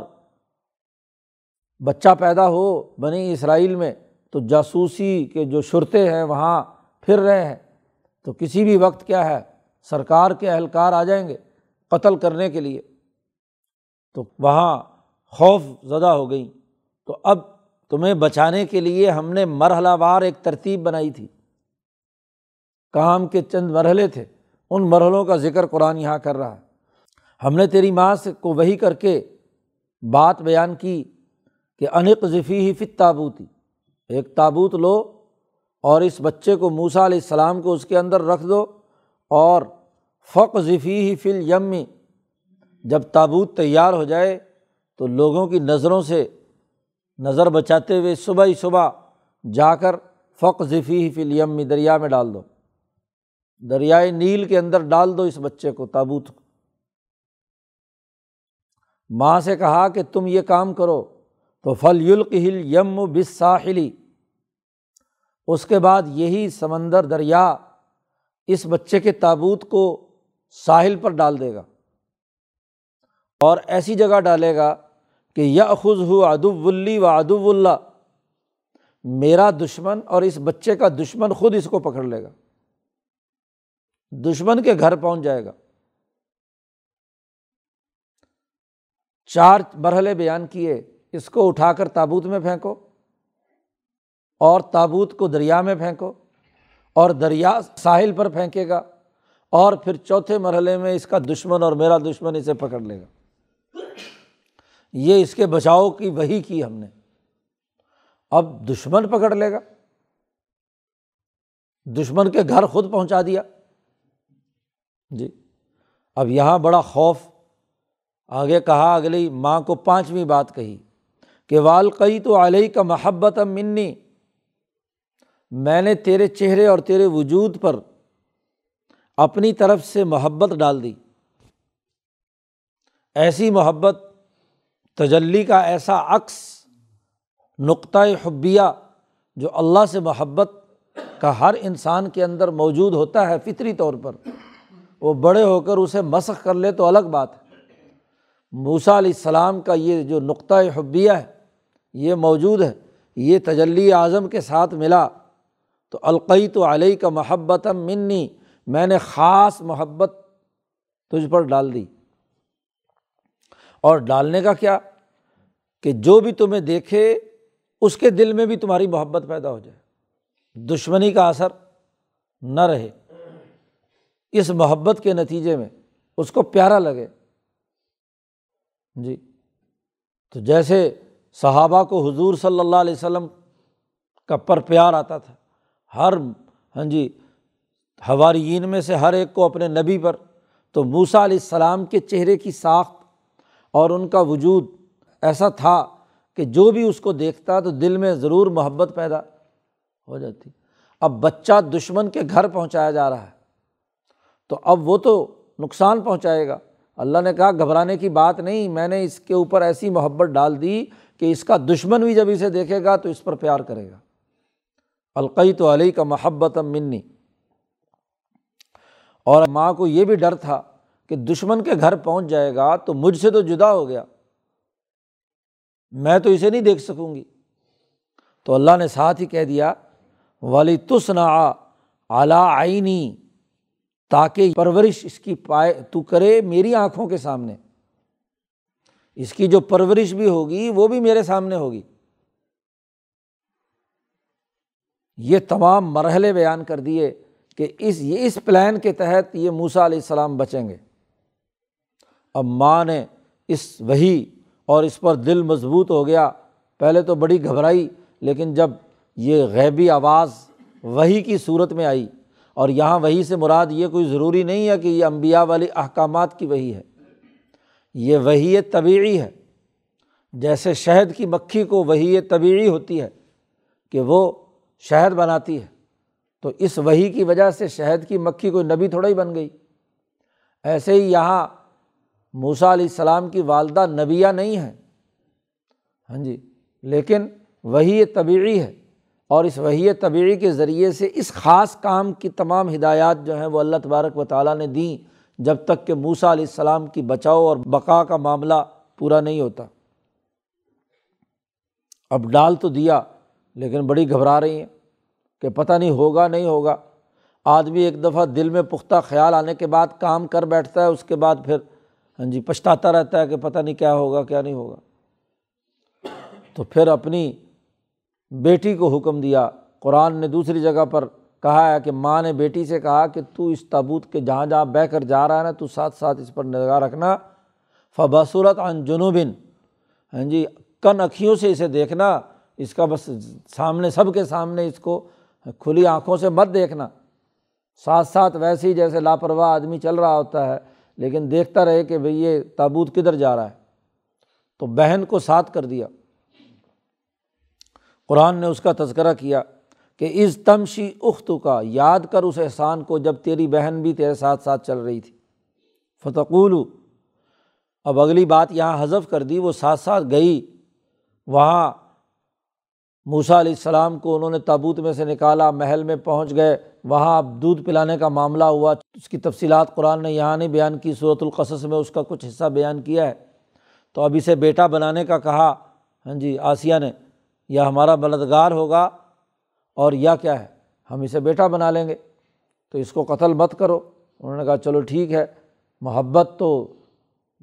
بچہ پیدا ہو بنی اسرائیل میں تو جاسوسی کے جو شرطے ہیں وہاں پھر رہے ہیں۔ تو کسی بھی وقت کیا ہے؟ سرکار کے اہلکار آ جائیں گے قتل کرنے کے لیے۔ تو وہاں خوف زدہ ہو گئیں۔ تو اب تمہیں بچانے کے لیے ہم نے مرحلہ وار ایک ترتیب بنائی تھی۔ کام کے چند مرحلے تھے۔ ان مرحلوں کا ذکر قرآن یہاں کر رہا ہے۔ ہم نے تیری ماں سے کو وہی کر کے بات بیان کی کہ انق ذفی ہی فت تابوتی ایک تابوت لو اور اس بچے کو موسا علیہ السلام کو اس کے اندر رکھ دو اور فق ذفی ہی فل یمی جب تابوت تیار ہو جائے تو لوگوں کی نظروں سے نظر بچاتے ہوئے صبح ہی صبح جا کر فق ذفی ہی فل یمی دریا میں ڈال دو۔ دریائے نیل کے اندر ڈال دو اس بچے کو، تابوت کو۔ ماں سے کہا کہ تم یہ کام کرو تو فل یلق ہل یم بس ساحلی اس کے بعد یہی سمندر دریا اس بچے کے تابوت کو ساحل پر ڈال دے گا اور ایسی جگہ ڈالے گا کہ یا خز ہو ادب ولی و ادب اللہ میرا دشمن اور اس بچے کا دشمن خود اس کو پکڑ لے گا۔ دشمن کے گھر پہنچ جائے گا۔ چار مرحلے بیان کیے، اس کو اٹھا کر تابوت میں پھینکو۔ اور تابوت کو دریا میں پھینکو اور دریا ساحل پر پھینکے گا اور پھر چوتھے مرحلے میں اس کا دشمن اور میرا دشمن اسے پکڑ لے گا۔ یہ اس کے بچاؤ کی وہی کی ہم نے۔ اب دشمن پکڑ لے گا۔ دشمن کے گھر خود پہنچا دیا۔ جی۔ اب یہاں بڑا خوف۔ آگے کہا، اگلی ماں کو پانچویں بات کہی کہ والقی تو علیہ کا محبت منی میں نے تیرے چہرے اور تیرے وجود پر اپنی طرف سے محبت ڈال دی۔ ایسی محبت، تجلی کا ایسا عکس، نقطۂ حبیہ جو اللہ سے محبت کا ہر انسان کے اندر موجود ہوتا ہے فطری طور پر، وہ بڑے ہو کر اسے مسخ کر لے تو الگ بات ہے۔ موسا علیہ السلام کا یہ جو نقطۂ حبیہ ہے، یہ موجود ہے، یہ تجلی اعظم کے ساتھ ملا۔ تو القی تو علیہ کا محبت منی، میں نے خاص محبت تجھ پر ڈال دی۔ اور ڈالنے کا کیا؟ کہ جو بھی تمہیں دیکھے، اس کے دل میں بھی تمہاری محبت پیدا ہو جائے۔ دشمنی کا اثر نہ رہے۔ اس محبت کے نتیجے میں اس کو پیارا لگے۔ جی۔ تو جیسے صحابہ کو حضور صلی اللہ علیہ وسلم کا پر پیار آتا تھا ہر ہاں جی ہوارئین میں سے ہر ایک کو اپنے نبی پر۔ تو موسا علیہ السلام کے چہرے کی ساخت اور ان کا وجود ایسا تھا کہ جو بھی اس کو دیکھتا تو دل میں ضرور محبت پیدا ہو جاتی۔ اب بچہ دشمن کے گھر پہنچایا جا رہا ہے۔ تو اب وہ تو نقصان پہنچائے گا۔ اللہ نے کہا، گھبرانے کی بات نہیں، میں نے اس کے اوپر ایسی محبت ڈال دی کہ اس کا دشمن بھی جب اسے دیکھے گا تو اس پر پیار کرے گا۔ القی تو علی کا محبت منی۔ اور ماں کو یہ بھی ڈر تھا کہ دشمن کے گھر پہنچ جائے گا تو مجھ سے تو جدا ہو گیا۔ میں تو اسے نہیں دیکھ سکوں گی۔ تو اللہ نے ساتھ ہی کہہ دیا ولی تسنا اعلیٰ آئینی تاکہ پرورش اس کی پائے، تو کرے میری آنکھوں کے سامنے۔ اس کی جو پرورش بھی ہوگی، وہ بھی میرے سامنے ہوگی۔ یہ تمام مرحلے بیان کر دیے کہ اس، یہ اس پلان کے تحت یہ موسا علیہ السلام بچیں گے۔ اب ماں نے اس وہی اور اس پر دل مضبوط ہو گیا۔ پہلے تو بڑی گھبرائی، لیکن جب یہ غیبی آواز وہی کی صورت میں آئی اور یہاں وہی سے مراد یہ کوئی ضروری نہیں ہے کہ یہ امبیا والی احکامات کی وہی ہے۔ یہ وہی طبعی ہے۔ جیسے شہد کی مکھی کو وہی طبعی ہوتی ہے کہ وہ شہد بناتی ہے۔ تو اس وہی کی وجہ سے شہد کی مکھی کوئی نبی تھوڑا ہی بن گئی۔ ایسے ہی یہاں موسا علیہ السلام کی والدہ نبیہ نہیں ہے۔ ہاں جی لیکن وہی طبعی ہے۔ اور اس وہی طبعی کے ذریعے سے اس خاص کام کی تمام ہدایات جو ہیں وہ اللہ تبارک و تعالیٰ نے دیں، جب تک کہ موسا علیہ السلام کی بچاؤ اور بقا کا معاملہ پورا نہیں ہوتا۔ اب ڈال تو دیا۔ لیکن بڑی گھبرا رہی ہیں کہ پتہ نہیں ہوگا نہیں ہوگا۔ آدمی ایک دفعہ دل میں پختہ خیال آنے کے بعد کام کر بیٹھتا ہے، اس کے بعد پھر ہاں جی پچھتاتا رہتا ہے کہ پتہ نہیں کیا ہوگا، کیا نہیں ہوگا۔ تو پھر اپنی بیٹی کو حکم دیا۔ قرآن نے دوسری جگہ پر کہا ہے کہ ماں نے بیٹی سے کہا کہ تو اس تابوت کے جہاں جہاں بہہ کر جا رہا ہے نا، تو ساتھ ساتھ اس پر نگاہ رکھنا۔ فبصورت عن جنوبن۔ ہاں جی کن اکھیوں سے اسے دیکھنا۔ اس کا بس سامنے، سب کے سامنے اس کو کھلی آنکھوں سے مت دیکھنا۔ ساتھ ساتھ ویسے ہی جیسے لاپرواہ آدمی چل رہا ہوتا ہے، لیکن دیکھتا رہے کہ بھئی یہ تابوت کدھر جا رہا ہے۔ تو بہن کو ساتھ کر دیا۔ قرآن نے اس کا تذکرہ کیا کہ اس تمشی اخت کا یاد کر اس احسان کو جب تیری بہن بھی تیرے ساتھ ساتھ چل رہی تھی۔ فتقول اب اگلی بات یہاں حذف کر دی، وہ ساتھ ساتھ گئی۔ وہاں موسا علیہ السلام کو انہوں نے تابوت میں سے نکالا، محل میں پہنچ گئے، وہاں اب دودھ پلانے کا معاملہ ہوا۔ اس کی تفصیلات قرآن نے یہاں نہیں بیان کی صورت القصص میں اس کا کچھ حصہ بیان کیا ہے۔ تو اب اسے بیٹا بنانے کا کہا ہاں جی آسیہ نے، یا ہمارا بلدگار ہوگا اور یا کیا ہے؟ ہم اسے بیٹا بنا لیں گے۔ تو اس کو قتل مت کرو۔ انہوں نے کہا، چلو ٹھیک ہے۔ محبت تو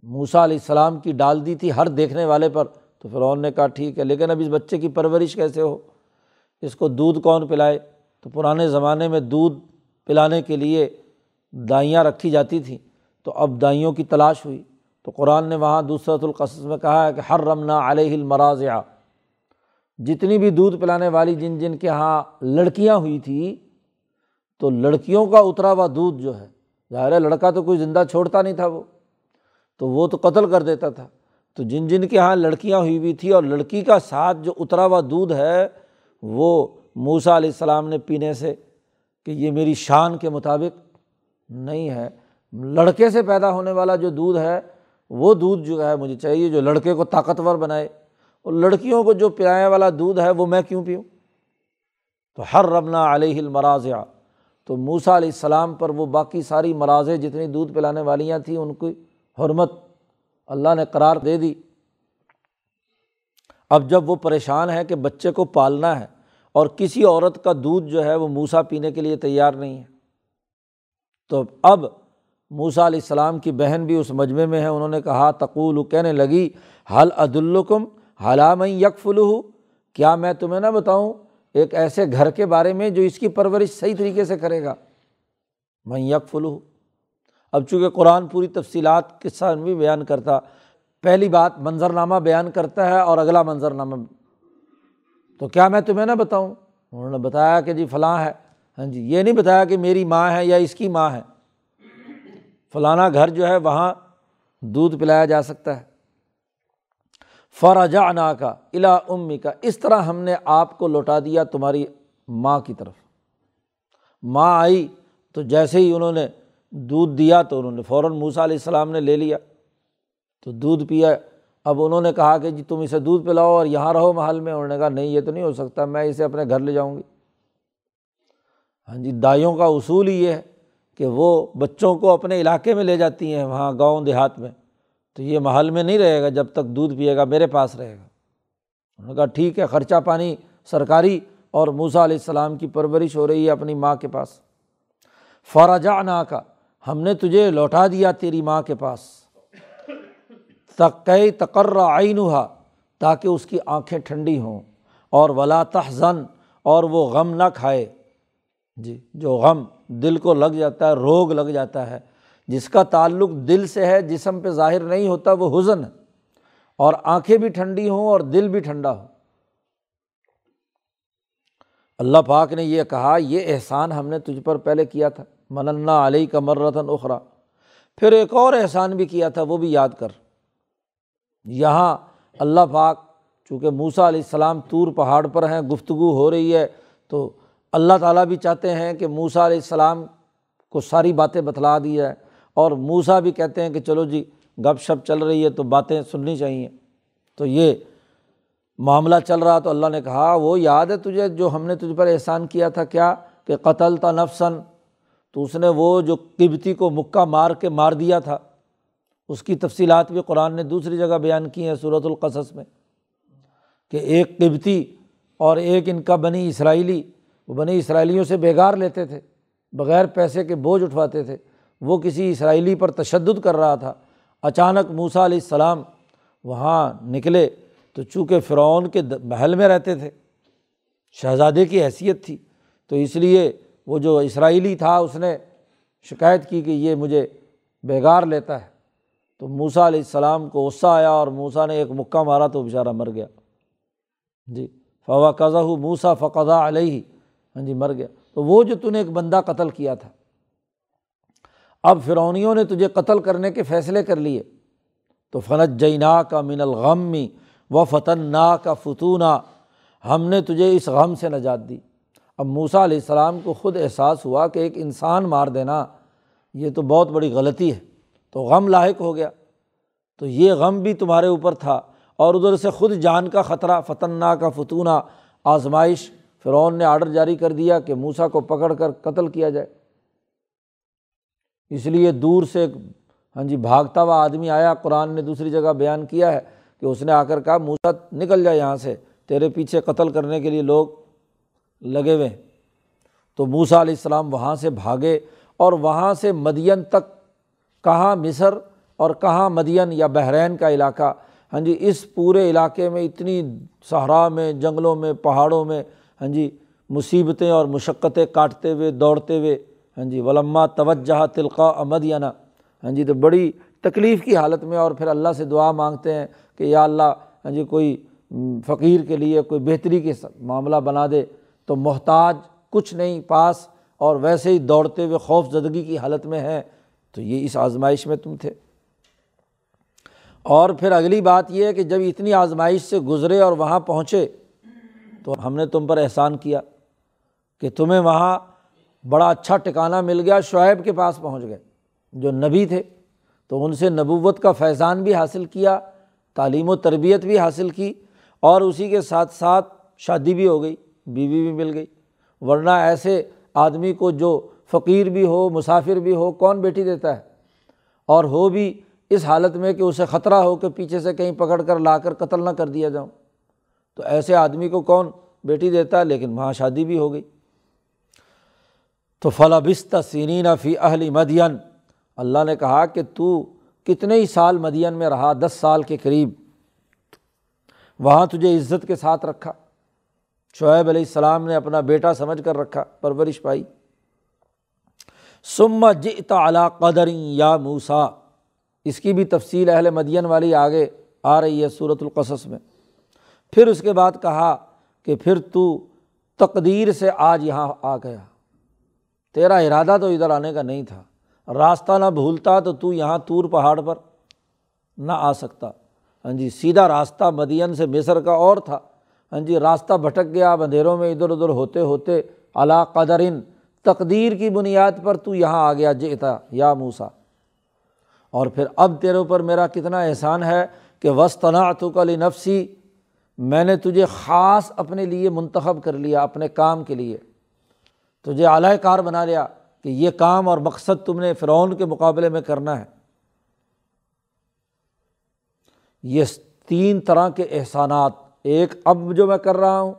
موسا علیہ السلام کی ڈال دی تھی ہر دیکھنے والے پر۔ تو فرعون نے کہا، ٹھیک ہے، لیکن اب اس بچے کی پرورش کیسے ہو؟ اس کو دودھ کون پلائے؟ تو پرانے زمانے میں دودھ پلانے کے لیے دائیاں رکھی جاتی تھیں، تو اب دائیوں کی تلاش ہوئی۔ تو قرآن نے وہاں دوسرت القصص میں کہا ہے کہ ہر رمنا علیہ المراضع جتنی بھی دودھ پلانے والی جن جن کے یہاں لڑکیاں ہوئی تھیں، تو لڑکیوں کا اترا ہوا دودھ جو ہے، ظاہر ہے لڑکا تو کوئی زندہ چھوڑتا نہیں تھا وہ، تو وہ تو قتل کر دیتا تھا۔ تو جن جن کے یہاں لڑکیاں ہوئی ہوئی تھیں اور لڑکی کا ساتھ جو اترا ہوا دودھ ہے، وہ موسا علیہ السلام نے پینے سے کہ یہ میری شان کے مطابق نہیں ہے۔ لڑکے سے پیدا ہونے والا جو دودھ ہے، وہ دودھ جو ہے مجھے چاہیے جو لڑکے کو طاقتور بنائے۔ اور لڑکیوں کو جو پلانے والا دودھ ہے، وہ میں کیوں پیوں؟ تو ہر ربنا علیہ المراضع۔ تو موسا علیہ السلام پر وہ باقی ساری مراضے جتنی دودھ پلانے والیاں تھیں، ان کی حرمت اللہ نے قرار دے دی۔ اب جب وہ پریشان ہے کہ بچے کو پالنا ہے اور کسی عورت کا دودھ جو ہے وہ موسا پینے کے لیے تیار نہیں ہے۔ تو اب موسا علیہ السلام کی بہن بھی اس مجمعے میں ہے، انہوں نے کہا تقول کہنے لگی حل عدالکم حلام یک فلو کیا میں تمہیں نہ بتاؤں، ایک ایسے گھر کے بارے میں جو اس کی پرورش صحیح طریقے سے کرے گا۔ میں یک فلو اب چونکہ قرآن پوری تفصیلات کے ساتھ بھی بیان کرتا، پہلی بات منظرنامہ بیان کرتا ہے اور اگلا منظرنامہ۔ تو کیا میں تمہیں نہ بتاؤں؟ انہوں نے بتایا کہ جی فلاں ہے۔ ہاں جی یہ نہیں بتایا کہ میری ماں ہے یا اس کی ماں ہے۔ فلانا گھر جو ہے وہاں دودھ پلایا جا سکتا ہے۔ فرجا نا کا الا امی کا اس طرح ہم نے آپ کو لوٹا دیا تمہاری ماں کی طرف۔ ماں آئی تو جیسے ہی انہوں نے دودھ دیا تو انہوں نے، فوراً موسا علیہ السلام نے لے لیا۔ تو دودھ پیا۔ اب انہوں نے کہا کہ جی تم اسے دودھ پلاؤ اور یہاں رہو محل میں۔ انہوں نے کہا، نہیں، یہ تو نہیں ہو سکتا، میں اسے اپنے گھر لے جاؤں گی۔ ہاں جی دائیوں کا اصول ہی یہ ہے کہ وہ بچوں کو اپنے علاقے میں لے جاتی ہیں وہاں گاؤں دیہات میں۔ تو یہ محل میں نہیں رہے گا جب تک دودھ پیے گا، میرے پاس رہے گا۔ انہوں نے کہا، ٹھیک ہے، خرچہ پانی سرکاری اور موسا علیہ السلام کی پرورش ہو رہی ہے اپنی ماں کے پاس۔ فوراجا نا کا ہم نے تجھے لوٹا دیا تیری ماں کے پاس۔ تقی تقرر آئین ہوا تاکہ اس کی آنکھیں ٹھنڈی ہوں، اور ولا تحزن، اور وہ غم نہ کھائے۔ جی جو غم دل کو لگ جاتا ہے، روگ لگ جاتا ہے، جس کا تعلق دل سے ہے، جسم پہ ظاہر نہیں ہوتا، وہ حزن ہے۔ اور آنکھیں بھی ٹھنڈی ہوں، اور دل بھی ٹھنڈا ہو۔ اللہ پاک نے یہ کہا، یہ احسان ہم نے تجھ پر پہلے کیا تھا۔ مننا علی کا مرتن اخرا پھر ایک اور احسان بھی کیا تھا، وہ بھی یاد کر۔ یہاں اللہ پاک چونکہ موسا علیہ السلام طور پہاڑ پر ہیں، گفتگو ہو رہی ہے، تو اللہ تعالیٰ بھی چاہتے ہیں کہ موسا علیہ السلام کو ساری باتیں بتلا دی جائے۔ اور موسا بھی کہتے ہیں کہ چلو جی گپ شپ چل رہی ہے تو باتیں سننی چاہیے۔ تو یہ معاملہ چل رہا، تو اللہ نے کہا، وہ یاد ہے تجھے جو ہم نے تجھ پر احسان کیا تھا کیا؟ کہ قتل تا نفسن تو اس نے وہ جو قبتی کو مکہ مار کے مار دیا تھا، اس کی تفصیلات بھی قرآن نے دوسری جگہ بیان کی ہیں صورت القصص میں، کہ ایک قبتی اور ایک ان کا بنی اسرائیلی، وہ بنی اسرائیلیوں سے بےگار لیتے تھے، بغیر پیسے کے بوجھ اٹھواتے تھے۔ وہ کسی اسرائیلی پر تشدد کر رہا تھا۔ اچانک موسا علیہ السلام وہاں نکلے تو چونکہ فرعون کے محل میں رہتے تھے، شہزادے کی حیثیت تھی، تو اس لیے وہ جو اسرائیلی تھا، اس نے شکایت کی کہ یہ مجھے بےگار لیتا ہے۔ تو موسا علیہ السلام کو غصہ آیا اور موسا نے ایک مکہ مارا تو بیچارہ مر گیا۔ جی فوا قزا موسا فقضا علیہ ہاں جی مر گیا۔ تو وہ جو نے ایک بندہ قتل کیا تھا۔ اب فرونیوں نے تجھے قتل کرنے کے فیصلے کر لیے۔ تو فنت جینا کا من الغمی و فتن نا کا فتونہ ہم نے تجھے اس غم سے نجات دی۔ اب موسا علیہ السلام کو خود احساس ہوا کہ ایک انسان مار دینا یہ تو بہت بڑی غلطی ہے، تو غم لاحق ہو گیا۔ تو یہ غم بھی تمہارے اوپر تھا اور ادھر سے خود جان کا خطرہ فتنا کا فتونہ، آزمائش، فرعون نے آڈر جاری کر دیا کہ موسا کو پکڑ کر قتل کیا جائے۔ اس لیے دور سے ہاں جی بھاگتا ہوا آدمی آیا، قرآن نے دوسری جگہ بیان کیا ہے کہ اس نے آ کر کہا موسا نکل جائے یہاں سے، تیرے پیچھے قتل کرنے کے لیے لوگ لگے ہوئے تو موسا علیہ السلام وہاں سے بھاگے اور وہاں سے مدین تک، کہاں مصر اور کہاں مدین یا بحرین کا علاقہ۔ ہاں جی اس پورے علاقے میں، اتنی صحرا میں، جنگلوں میں، پہاڑوں میں ہاں جی مصیبتیں اور مشقتیں کاٹتے ہوئے، دوڑتے ہوئے ہاں جی ولما توجہ تلقا مدینہ۔ ہاں جی تو بڑی تکلیف کی حالت میں اور پھر اللہ سے دعا مانگتے ہیں کہ یا اللہ ہاں جی کوئی فقیر کے لیے، کوئی بہتری کے معاملہ بنا دے۔ تو محتاج کچھ نہیں، پاس اور ویسے ہی دوڑتے ہوئے خوف زدگی کی حالت میں ہیں۔ تو یہ اس آزمائش میں تم تھے۔ اور پھر اگلی بات یہ ہے کہ جب اتنی آزمائش سے گزرے اور وہاں پہنچے تو ہم نے تم پر احسان کیا کہ تمہیں وہاں بڑا اچھا ٹکانا مل گیا، شعیب کے پاس پہنچ گئے، جو نبی تھے۔ تو ان سے نبوت کا فیضان بھی حاصل کیا، تعلیم و تربیت بھی حاصل کی اور اسی کے ساتھ ساتھ شادی بھی ہو گئی۔ بیوی بھی مل گئی۔ ورنہ ایسے آدمی کو جو فقیر بھی ہو، مسافر بھی ہو، کون بیٹی دیتا ہے؟ اور ہو بھی اس حالت میں کہ اسے خطرہ ہو کہ پیچھے سے کہیں پکڑ کر لا کر قتل نہ کر دیا جاؤں۔ تو ایسے آدمی کو کون بیٹی دیتا ہے؟ لیکن وہاں شادی بھی ہو گئی۔ تو فلا بست سینین فی اہلی مدین اللہ نے کہا کہ تو کتنے ہی سال مدین میں رہا، دس سال کے قریب۔ وہاں تجھے عزت کے ساتھ رکھا۔ شعیب علیہ السلام نے اپنا بیٹا سمجھ کر رکھا، پرورش پائی۔ سما جت علا قدر یا موسا اس کی بھی تفصیل اہل مدین والی آگے آ رہی ہے صورت القصص میں۔ پھر اس کے بعد کہا کہ پھر تو تقدیر سے آج یہاں آ گیا۔ تیرا ارادہ تو ادھر آنے کا نہیں تھا۔ راستہ نہ بھولتا تو تو یہاں طور پہاڑ پر نہ آ سکتا۔ ہاں جی سیدھا راستہ مدین سے مصر کا اور تھا۔ ہاں جی راستہ بھٹک گیا اندھیروں میں ادھر ادھر ہوتے ہوتے علا قدرن، تقدیر کی بنیاد پر تو یہاں آ گیا جیتا یا موسا اور پھر اب تیرے اوپر میرا کتنا احسان ہے کہ وسطنا تو کلی نفسی میں نے تجھے خاص اپنے لیے منتخب کر لیا، اپنے کام کے لیے۔ تجھے اعلی کار بنا لیا کہ یہ کام اور مقصد تم نے فرعون کے مقابلے میں کرنا ہے۔ یہ تین طرح کے احسانات ایک اب جو میں کر رہا ہوں،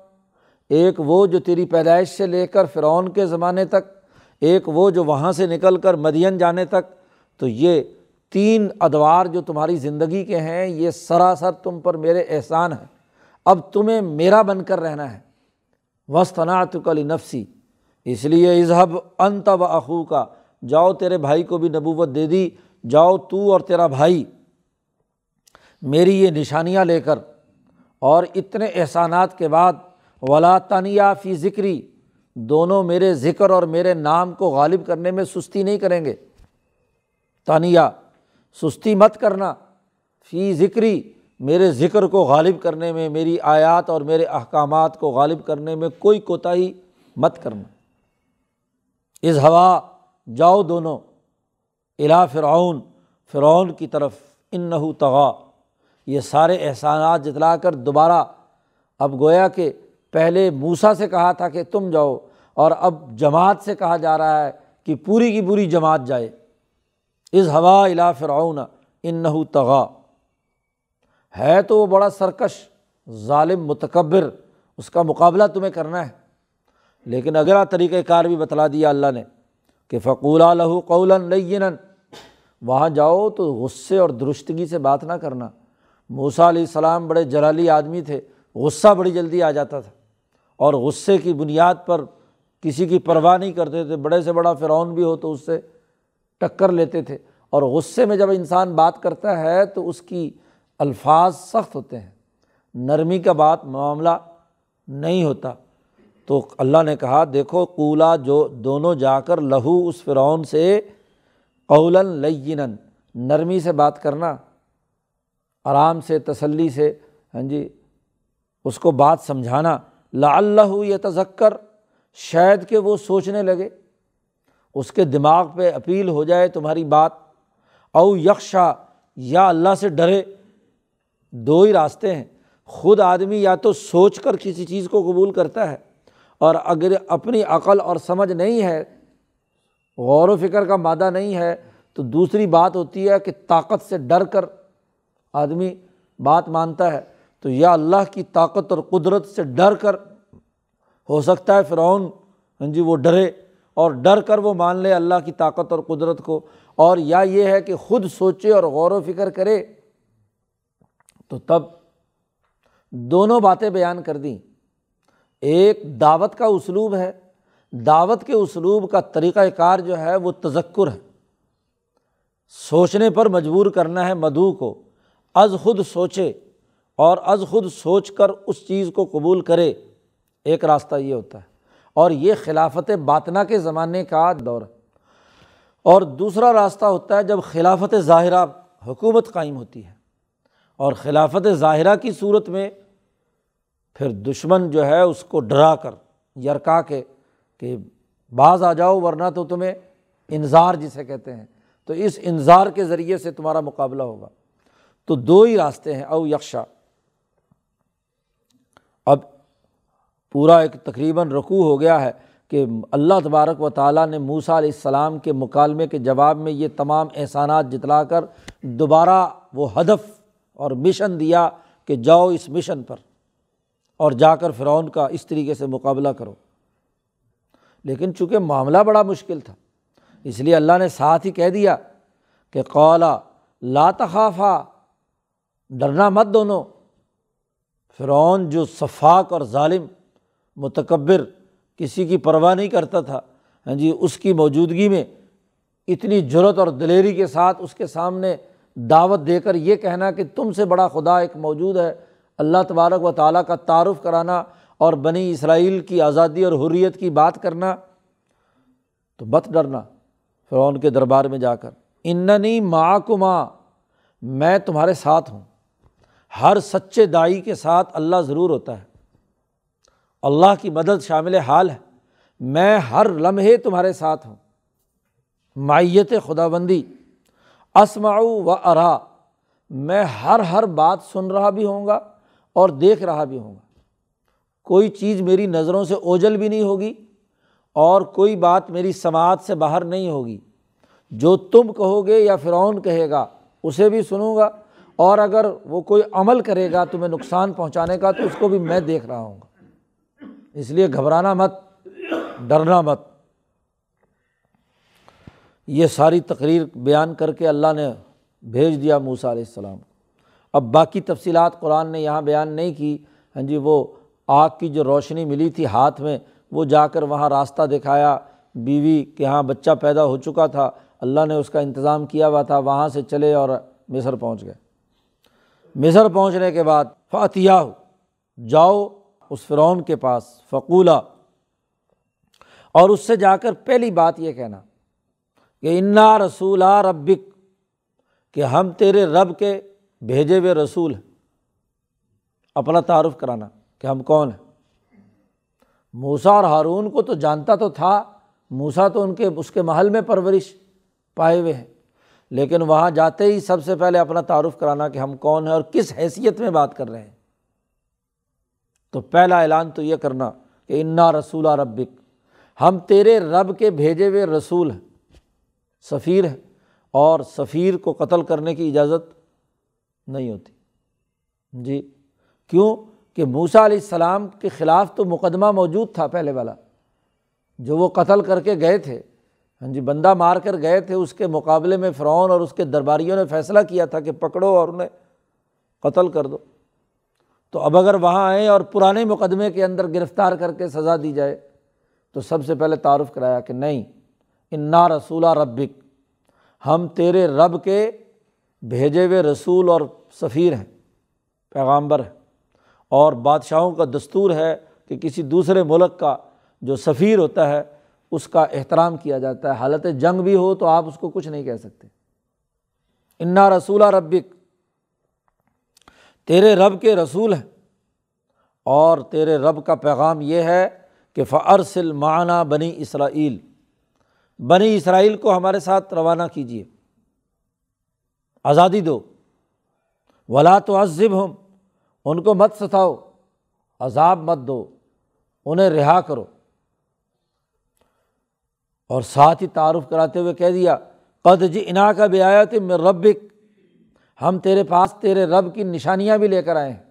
ایک وہ جو تیری پیدائش سے لے کر فرعون کے زمانے تک، ایک وہ جو وہاں سے نکل کر مدین جانے تک، تو یہ تین ادوار جو تمہاری زندگی کے ہیں، یہ سراسر تم پر میرے احسان ہیں۔ اب تمہیں میرا بن کر رہنا ہے۔ وسطنات کلی نفسی اس لیے اظہب انت و اخو کا جاؤ تیرے بھائی کو بھی نبوت دے دی، جاؤ تو اور تیرا بھائی۔ میری یہ نشانیاں لے کر اور اتنے احسانات کے بعد، ولا تنیا فی ذکری دونوں میرے ذکر اور میرے نام کو غالب کرنے میں سستی نہیں کریں گے۔ تانیہ سستی مت کرنا۔ فی ذکری میرے ذکر کو غالب کرنے میں، میری آیات اور میرے احکامات کو غالب کرنے میں کوئی کوتاہی مت کرنا۔ اس ہوا، جاؤ دونوں الا فرعون فرعون کی طرف ان تغا یہ سارے احسانات جتلا کر دوبارہ اب گویا کہ پہلے موسا سے کہا تھا کہ تم جاؤ اور اب جماعت سے کہا جا رہا ہے کہ پوری کی پوری جماعت جائے۔ اس ہوا الا فرعون ان تغا۔ ہے تو وہ بڑا سرکش، ظالم، متکبر، اس کا مقابلہ تمہیں کرنا ہے۔ لیکن اگلا طریقۂ کار بھی بتلا دیا اللہ نے کہ فقولہ لہو قول لین وہاں جاؤ تو غصے اور درستگی سے بات نہ کرنا۔ موسا علیہ السلام بڑے جلالی آدمی تھے، غصہ بڑی جلدی آ جاتا تھا۔ اور غصے کی بنیاد پر کسی کی پرواہ نہیں کرتے تھے، بڑے سے بڑا فرعون بھی ہو تو اس سے ٹکر لیتے تھے۔ اور غصے میں جب انسان بات کرتا ہے تو اس کی الفاظ سخت ہوتے ہیں۔ نرمی کا بات معاملہ نہیں ہوتا۔ تو اللہ نے کہا، دیکھو کولا جو دونوں جا کر لہو اس فرعون سے قول لین نرمی سے بات کرنا۔ آرام سے، تسلی سے ہاں جی اس کو بات سمجھانا۔ لا اللہ یہ تذکر شاید کہ وہ سوچنے لگے۔ اس کے دماغ پہ اپیل ہو جائے تمہاری بات۔ او یکشا یا اللہ سے ڈرے۔ دو ہی راستے ہیں۔ خود آدمی یا تو سوچ کر کسی چیز کو قبول کرتا ہے، اور اگر اپنی عقل اور سمجھ نہیں ہے، غور و فکر کا مادہ نہیں ہے، تو دوسری بات ہوتی ہے کہ طاقت سے ڈر کر آدمی بات مانتا ہے تو یا اللہ کی طاقت اور قدرت سے ڈر کر ہو سکتا ہے فرعون ہاں جی وہ ڈرے اور ڈر کر وہ مان لے اللہ کی طاقت اور قدرت کو۔ اور یا یہ ہے کہ خود سوچے اور غور و فکر کرے۔ تو تب دونوں باتیں بیان کر دیں۔ ایک دعوت کا اسلوب ہے۔ دعوت کے اسلوب کا طریقۂ کار جو ہے وہ تذکر ہے۔ سوچنے پر مجبور کرنا ہے مدعو کو۔ از خود سوچے اور از خود سوچ کر اس چیز کو قبول کرے، ایک راستہ یہ ہوتا ہے۔ اور یہ خلافت باطنا کے زمانے کا دور ہے۔ اور دوسرا راستہ ہوتا ہے جب خلافت ظاہرہ حکومت قائم ہوتی ہے۔ اور خلافت ظاہرہ کی صورت میں پھر دشمن جو ہے اس کو ڈرا کر، یرکا کے کہ بعض آ جاؤ ورنہ تو تمہیں انظار جسے کہتے ہیں۔ تو اس انظار کے ذریعے سے تمہارا مقابلہ ہوگا۔ تو دو ہی راستے ہیں، او یکشا اب پورا ایک تقریباً رقو ہو گیا ہے کہ اللہ تبارک و تعالیٰ نے موسا علیہ السلام کے مکالمے کے جواب میں یہ تمام احسانات جتلا کر دوبارہ وہ ہدف اور مشن دیا کہ جاؤ اس مشن پر اور جا کر فرعون کا اس طریقے سے مقابلہ کرو۔ لیکن چونکہ معاملہ بڑا مشکل تھا، اس لیے اللہ نے ساتھ ہی کہہ دیا کہ قولا لاتخافا ڈرنا مت دونوں۔ فرعون جو صفاق اور ظالم، متکبر، کسی کی پرواہ نہیں کرتا تھا ہاں جی اس کی موجودگی میں اتنی جرت اور دلیری کے ساتھ اس کے سامنے دعوت دے کر یہ کہنا کہ تم سے بڑا خدا ایک موجود ہے، اللہ تبارک و تعالیٰ کا تعارف کرانا اور بنی اسرائیل کی آزادی اور حریت کی بات کرنا، تو بت ڈرنا فرعون کے دربار میں جا کر۔ اننی معکما، میں تمہارے ساتھ ہوں۔ ہر سچے دائی کے ساتھ اللہ ضرور ہوتا ہے۔ اللہ کی مدد شامل حال ہے۔ میں ہر لمحے تمہارے ساتھ ہوں۔ مائیت خدا بندی اسماؤ و ارا۔ میں ہر ہر بات سن رہا بھی ہوں گا اور دیکھ رہا بھی ہوں گا۔ کوئی چیز میری نظروں سے اوجل بھی نہیں ہوگی اور کوئی بات میری سماعت سے باہر نہیں ہوگی۔ جو تم کہو گے یا فرعون کہے گا، اسے بھی سنوں گا۔ اور اگر وہ کوئی عمل کرے گا تمہیں نقصان پہنچانے کا، تو اس کو بھی میں دیکھ رہا ہوں گا۔ اس لیے گھبرانا مت، ڈرنا مت۔ یہ ساری تقریر بیان کر کے اللہ نے بھیج دیا موسا علیہ السلام۔ اب باقی تفصیلات قرآن نے یہاں بیان نہیں کی۔ ہاں جی وہ آگ کی جو روشنی ملی تھی ہاتھ میں، وہ جا کر وہاں راستہ دکھایا۔ بیوی کے یہاں بچہ پیدا ہو چکا تھا۔ اللہ نے اس کا انتظام کیا ہوا تھا، وہاں سے چلے اور مصر پہنچ گئے۔ مصر پہنچنے کے بعد فاتیہ جاؤ اس فرعون کے پاس فقولہ اور اس سے جا کر پہلی بات یہ کہنا کہ انا رسول ربک، کہ ہم تیرے رب کے بھیجے ہوئے رسول ہیں۔ اپنا تعارف کرانا کہ ہم کون ہیں۔ موسا اور ہارون کو تو جانتا تو تھا موسا تو ان کے، اس کے محل میں پرورش پائے ہوئے ہیں۔ لیکن وہاں جاتے ہی سب سے پہلے اپنا تعارف کرانا کہ ہم کون ہیں اور کس حیثیت میں بات کر رہے ہیں۔ تو پہلا اعلان تو یہ کرنا کہ انا رسول ربک۔ ہم تیرے رب کے بھیجے ہوئے رسول ہیں۔ سفیر ہیں۔ اور سفیر کو قتل کرنے کی اجازت نہیں ہوتی۔ جی کیوں؟ کہ موسا علیہ السلام کے خلاف تو مقدمہ موجود تھا پہلے والا۔ جو وہ قتل کر کے گئے تھے ہاں جی بندہ مار کر گئے تھے، اس کے مقابلے میں فرعون اور اس کے درباریوں نے فیصلہ کیا تھا کہ پکڑو اور انہیں قتل کر دو۔ تو اب اگر وہاں آئیں اور پرانے مقدمے کے اندر گرفتار کر کے سزا دی جائے، تو سب سے پہلے تعارف کرایا کہ نہیں، انا رسولہ ربک، ہم تیرے رب کے بھیجے ہوئے رسول اور سفیر ہیں، پیغامبر ہیں۔ اور بادشاہوں کا دستور ہے کہ کسی دوسرے ملک کا جو سفیر ہوتا ہے اس کا احترام کیا جاتا ہے۔ حالت جنگ بھی ہو تو آپ اس کو کچھ نہیں کہہ سکتے۔ انا رسولہ ربک۔ تیرے رب کے رسول ہیں۔ اور تیرے رب کا پیغام یہ ہے کہ فرسل معنیٰ بنی اسرائیل بنی اسرائیل کو ہمارے ساتھ روانہ کیجیے آزادی دو۔ ولا تو عذب ہم ان کو مت ستاؤ۔ عذاب مت دو۔ انہیں رہا کرو۔ اور ساتھ ہی تعارف کراتے ہوئے کہہ دیا، قد جی انا کا بھی آیا تھے میں ربک، ہم تیرے پاس تیرے رب کی نشانیاں بھی لے کر آئے ہیں۔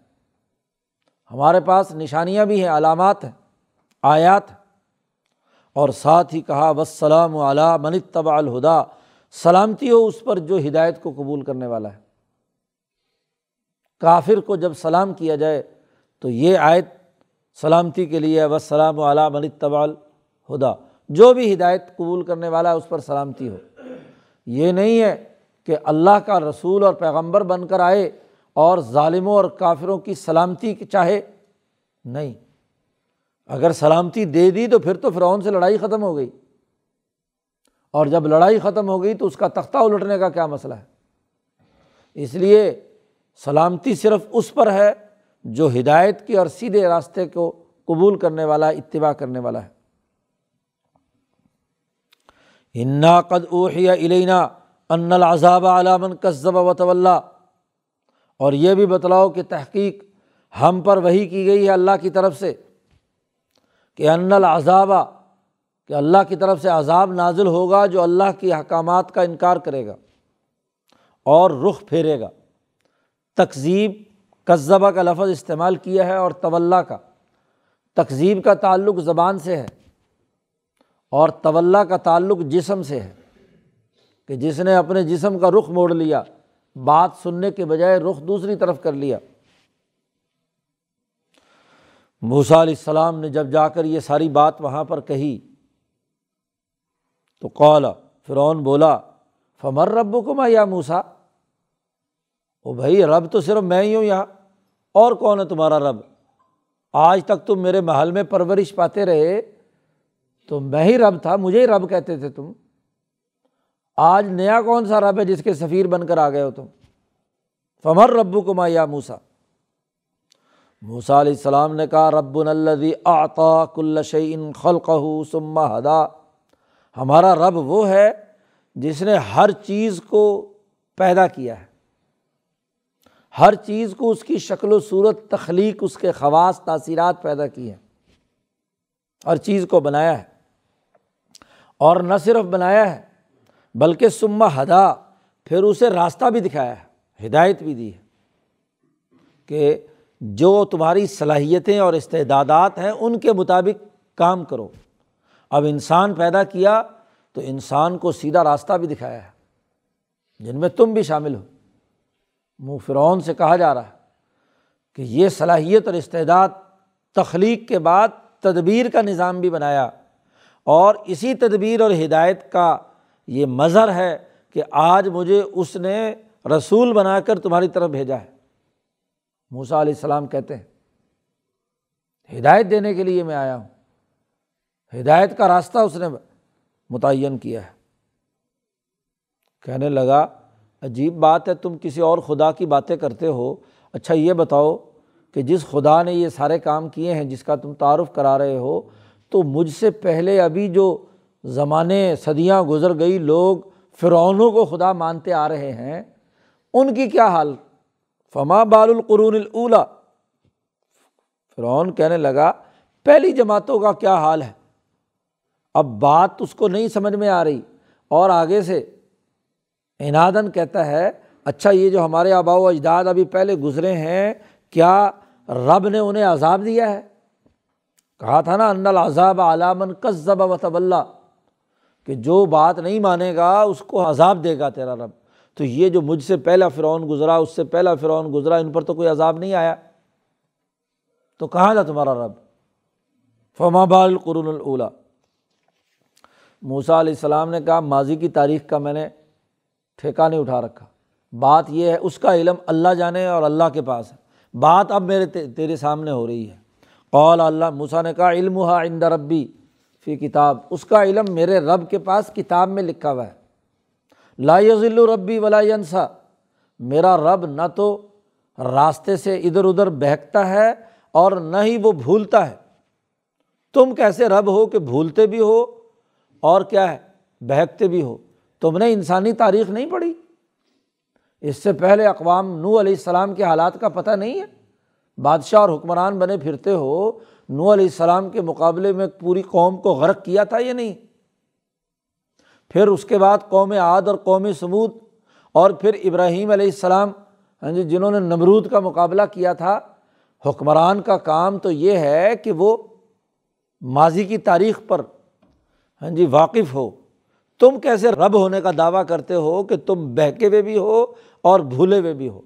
ہمارے پاس نشانیاں بھی ہیں، علامات ہیں، آیات اور ساتھ ہی کہا وسلام علیٰ من طبع الہدا سلامتی ہو اس پر جو ہدایت کو قبول کرنے والا ہے۔ کافر کو جب سلام کیا جائے تو یہ آیت سلامتی کے لیے وسلام علیٰ من طبع الہدا جو بھی ہدایت قبول کرنے والا ہے اس پر سلامتی ہو۔ یہ نہیں ہے کہ اللہ کا رسول اور پیغمبر بن کر آئے اور ظالموں اور کافروں کی سلامتی چاہے۔ نہیں۔ اگر سلامتی دے دی تو پھر تو فرعون سے لڑائی ختم ہو گئی۔ اور جب لڑائی ختم ہو گئی تو اس کا تختہ الٹنے کا کیا مسئلہ ہے؟ اس لیے سلامتی صرف اس پر ہے جو ہدایت کے اور سیدھے راستے کو قبول کرنے والا، اتباع کرنے والا ہے۔ انا قد اوحیا علینا ان العذاب علامن کذب و طول اور یہ بھی بتلاؤ کہ تحقیق ہم پر وہی کی گئی ہے اللہ کی طرف سے کہ ان العذابہ کہ اللہ کی طرف سے عذاب نازل ہوگا جو اللہ کی احکامات کا انکار کرے گا اور رخ پھیرے گا۔ تقزیب قذبہ کا لفظ استعمال کیا ہے اور طول کا۔ تقزیب کا تعلق زبان سے ہے۔ اور طول کا تعلق جسم سے ہے کہ جس نے اپنے جسم کا رخ موڑ لیا، بات سننے کے بجائے رخ دوسری طرف کر لیا۔ موسا علیہ السلام نے جب جا کر یہ ساری بات وہاں پر کہی تو قولا فرعون بولا، فمر رب کو یا موسا او بھائی، رب تو صرف میں ہی ہوں یہاں، اور کون ہے تمہارا رب؟ آج تک تم میرے محل میں پرورش پاتے رہے تو میں ہی رب تھا، مجھے ہی رب کہتے تھے تم۔ آج نیا کون سا رب ہے جس کے سفیر بن کر آ گئے ہو تم؟ فمر ربو کما یا موسا موسا علیہ السلام نے کہا رب الدی آتا کل شعین خلق سما ہدا۔ ہمارا رب وہ ہے جس نے ہر چیز کو پیدا کیا ہے۔ ہر چیز کو اس کی شکل و صورت، تخلیق، اس کے خواص، تاثیرات پیدا کی ہیں۔ ہر چیز کو بنایا ہے۔ اور نہ صرف بنایا ہے، بلکہ سما ہدا، پھر اسے راستہ بھی دکھایا ہے، ہدایت بھی دی ہے کہ جو تمہاری صلاحیتیں اور استعدادات ہیں، ان کے مطابق کام کرو۔ اب انسان پیدا کیا تو انسان کو سیدھا راستہ بھی دکھایا ہے، جن میں تم بھی شامل ہو۔ منہ فرعون سے کہا جا رہا ہے کہ یہ صلاحیت اور استعداد تخلیق کے بعد تدبیر کا نظام بھی بنایا۔ اور اسی تدبیر اور ہدایت کا یہ مظہر ہے کہ آج مجھے اس نے رسول بنا کر تمہاری طرف بھیجا ہے۔ موسا علیہ السلام کہتے ہیں، ہدایت دینے کے لیے میں آیا ہوں۔ ہدایت کا راستہ اس نے متعین کیا ہے۔ کہنے لگا، عجیب بات ہے، تم کسی اور خدا کی باتیں کرتے ہو۔ اچھا یہ بتاؤ کہ جس خدا نے یہ سارے کام کیے ہیں، جس کا تم تعارف کرا رہے ہو تو مجھ سے پہلے ابھی جو زمانے صدیاں گزر گئی، لوگ فرعونوں کو خدا مانتے آ رہے ہیں، ان کی کیا حال؟ فما بال القرون الا فرعون کہنے لگا، پہلی جماعتوں کا کیا حال ہے؟ اب بات اس کو نہیں سمجھ میں آ رہی۔ اور آگے سے انادن کہتا ہے اچھا یہ جو ہمارے آبا و اجداد ابھی پہلے گزرے ہیں، کیا رب نے انہیں عذاب دیا ہے؟ کہا تھا نا ان العذاب علامن قصب و طب کہ جو بات نہیں مانے گا، اس کو عذاب دے گا تیرا رب۔ تو یہ جو مجھ سے پہلا فرعون گزرا، اس سے پہلا فرعون گزرا، ان پر تو کوئی عذاب نہیں آیا۔ تو کہاں تھا تمہارا رب؟ فما بال قرون الا موسا علیہ السلام نے کہا، ماضی کی تاریخ کا میں نے ٹھیکہ نہیں اٹھا رکھا۔ بات یہ ہے، اس کا علم اللہ جانے اور اللہ کے پاس ہے۔ بات اب میرے تیرے سامنے ہو رہی ہے۔ قول اللہ موسا نے کہا علم ہا اند ربی، فی کتاب۔ اس کا علم میرے رب کے پاس کتاب میں لکھا ہوا ہے۔ لا یزل ربی ولا ینسا۔ میرا رب نہ تو راستے سے ادھر ادھر بہکتا ہے اور نہ ہی وہ بھولتا ہے۔ تم کیسے رب ہو کہ بھولتے بھی ہو اور کیا ہے، بہکتے بھی ہو؟ تم نے انسانی تاریخ نہیں پڑھی؟ اس سے پہلے اقوام نو علیہ السلام کے حالات کا پتہ نہیں ہے؟ بادشاہ اور حکمران بنے پھرتے ہو نو علیہ السلام کے مقابلے میں پوری قوم کو غرق کیا تھا یا نہیں؟ پھر اس کے بعد قوم عاد اور قوم سمود اور پھر ابراہیم علیہ السلام ہاں جی جنہوں نے نمرود کا مقابلہ کیا تھا، حکمران کا کام تو یہ ہے کہ وہ ماضی کی تاریخ پر ہاں جی واقف ہو۔ تم کیسے رب ہونے کا دعویٰ کرتے ہو کہ تم بہکے ہوئے بھی ہو اور بھولے ہوئے بھی ہو؟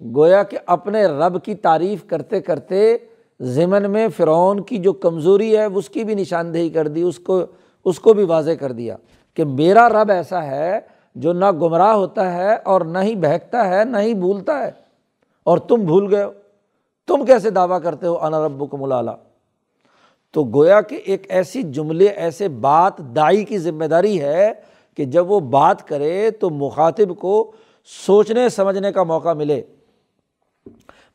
گویا کہ اپنے رب کی تعریف کرتے کرتے ضمن میں فرعون کی جو کمزوری ہے، اس کی بھی نشاندہی کر دی، اس کو اس کو بھی واضح کر دیا کہ میرا رب ایسا ہے جو نہ گمراہ ہوتا ہے اور نہ ہی بہکتا ہے، نہ ہی بھولتا ہے۔ اور تم بھول گئے ہو۔ تم کیسے دعویٰ کرتے ہو؟ انا رب کو ملالا تو گویا کہ ایک ایسی جملے، ایسے بات دائی کی ذمہ داری ہے کہ جب وہ بات کرے تو مخاطب کو سوچنے، سمجھنے کا موقع ملے۔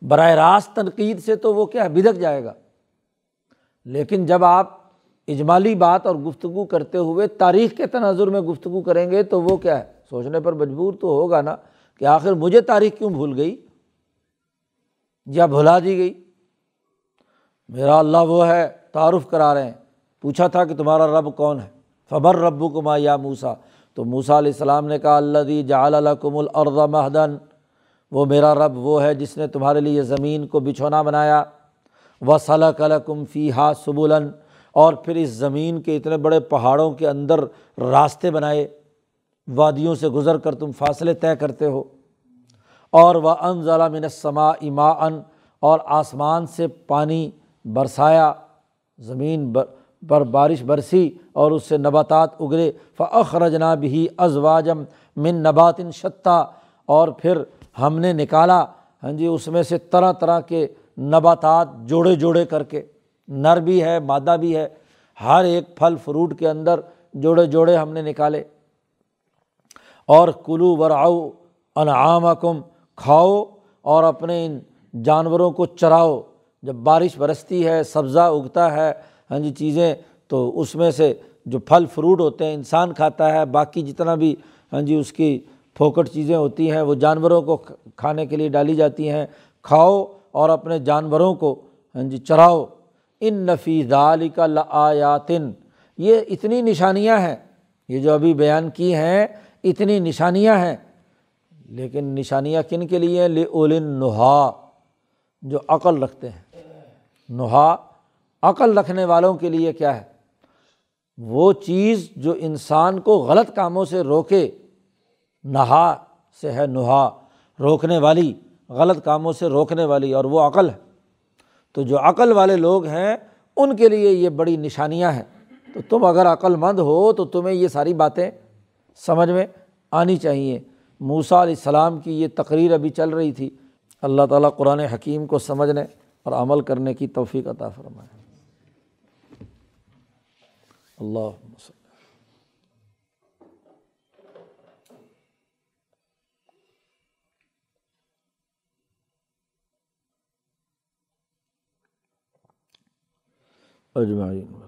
براہ راست تنقید سے تو وہ کیا بدک جائے گا۔ لیکن جب آپ اجمالی بات اور گفتگو کرتے ہوئے تاریخ کے تناظر میں گفتگو کریں گے تو وہ کیا ہے، سوچنے پر مجبور تو ہوگا نا کہ آخر مجھے تاریخ کیوں بھول گئی؟ یا بھلا دی گئی؟ میرا اللہ وہ ہے، تعارف کرا رہے ہیں۔ پوچھا تھا کہ تمہارا رب کون ہے؟ فبر ربو کما یا موسا تو موسا علیہ السلام نے کہا اللہ دی جا کم الرض مہدن۔ وہ میرا رب وہ ہے جس نے تمہارے لیے زمین کو بچھونا بنایا۔ و صلاح کلکم فی ہا سبولن اور پھر اس زمین کے اتنے بڑے پہاڑوں کے اندر راستے بنائے۔ وادیوں سے گزر کر تم فاصلے طے کرتے ہو۔ اور وہ ان ضلع منسما اما ان اور آسمان سے پانی برسایا۔ زمین پر بارش برسی اور اس سے نباتات اگرے۔ فخرجنا بھی ازواجم من نبات شتہ اور پھر ہم نے نکالا۔ ہاں جی اس میں سے طرح طرح کے نباتات جوڑے جوڑے کر کے، نر بھی ہے، مادہ بھی ہے، ہر ایک پھل فروٹ کے اندر جوڑے جوڑے ہم نے نکالے۔ اور کلو وراؤ انعام کم کھاؤ اور اپنے ان جانوروں کو چراؤ۔ جب بارش برستی ہے، سبزہ اگتا ہے ہاں جی چیزیں، تو اس میں سے جو پھل فروٹ ہوتے ہیں، انسان کھاتا ہے، باقی جتنا بھی ہاں جی اس کی پھوکٹ چیزیں ہوتی ہیں، وہ جانوروں کو کھانے کے لیے ڈالی جاتی ہیں۔ کھاؤ اور اپنے جانوروں کو ہاں جی چراؤ۔ ان نفی دال کا لآیاتن۔ یہ اتنی نشانیاں ہیں۔ یہ جو ابھی بیان کی ہیں، اتنی نشانیاں ہیں۔ لیکن نشانیاں کن کے لیے لولن نہا جو عقل رکھتے ہیں۔ نہا، عقل رکھنے والوں کے لیے کیا ہے؟ وہ چیز جو انسان کو غلط کاموں سے روکے۔ نہا سے ہے نہا، روکنے والی، غلط کاموں سے روکنے والی، اور وہ عقل ہے۔ تو جو عقل والے لوگ ہیں، ان کے لیے یہ بڑی نشانیاں ہیں۔ تو تم اگر عقل مند ہو، تو تمہیں یہ ساری باتیں سمجھ میں آنی چاہیے۔ موسا علیہ السلام کی یہ تقریر ابھی چل رہی تھی۔ اللہ تعالیٰ قرآن حکیم کو سمجھنے اور عمل کرنے کی توفیق عطا فرمائے۔ اللہ اجمعین۔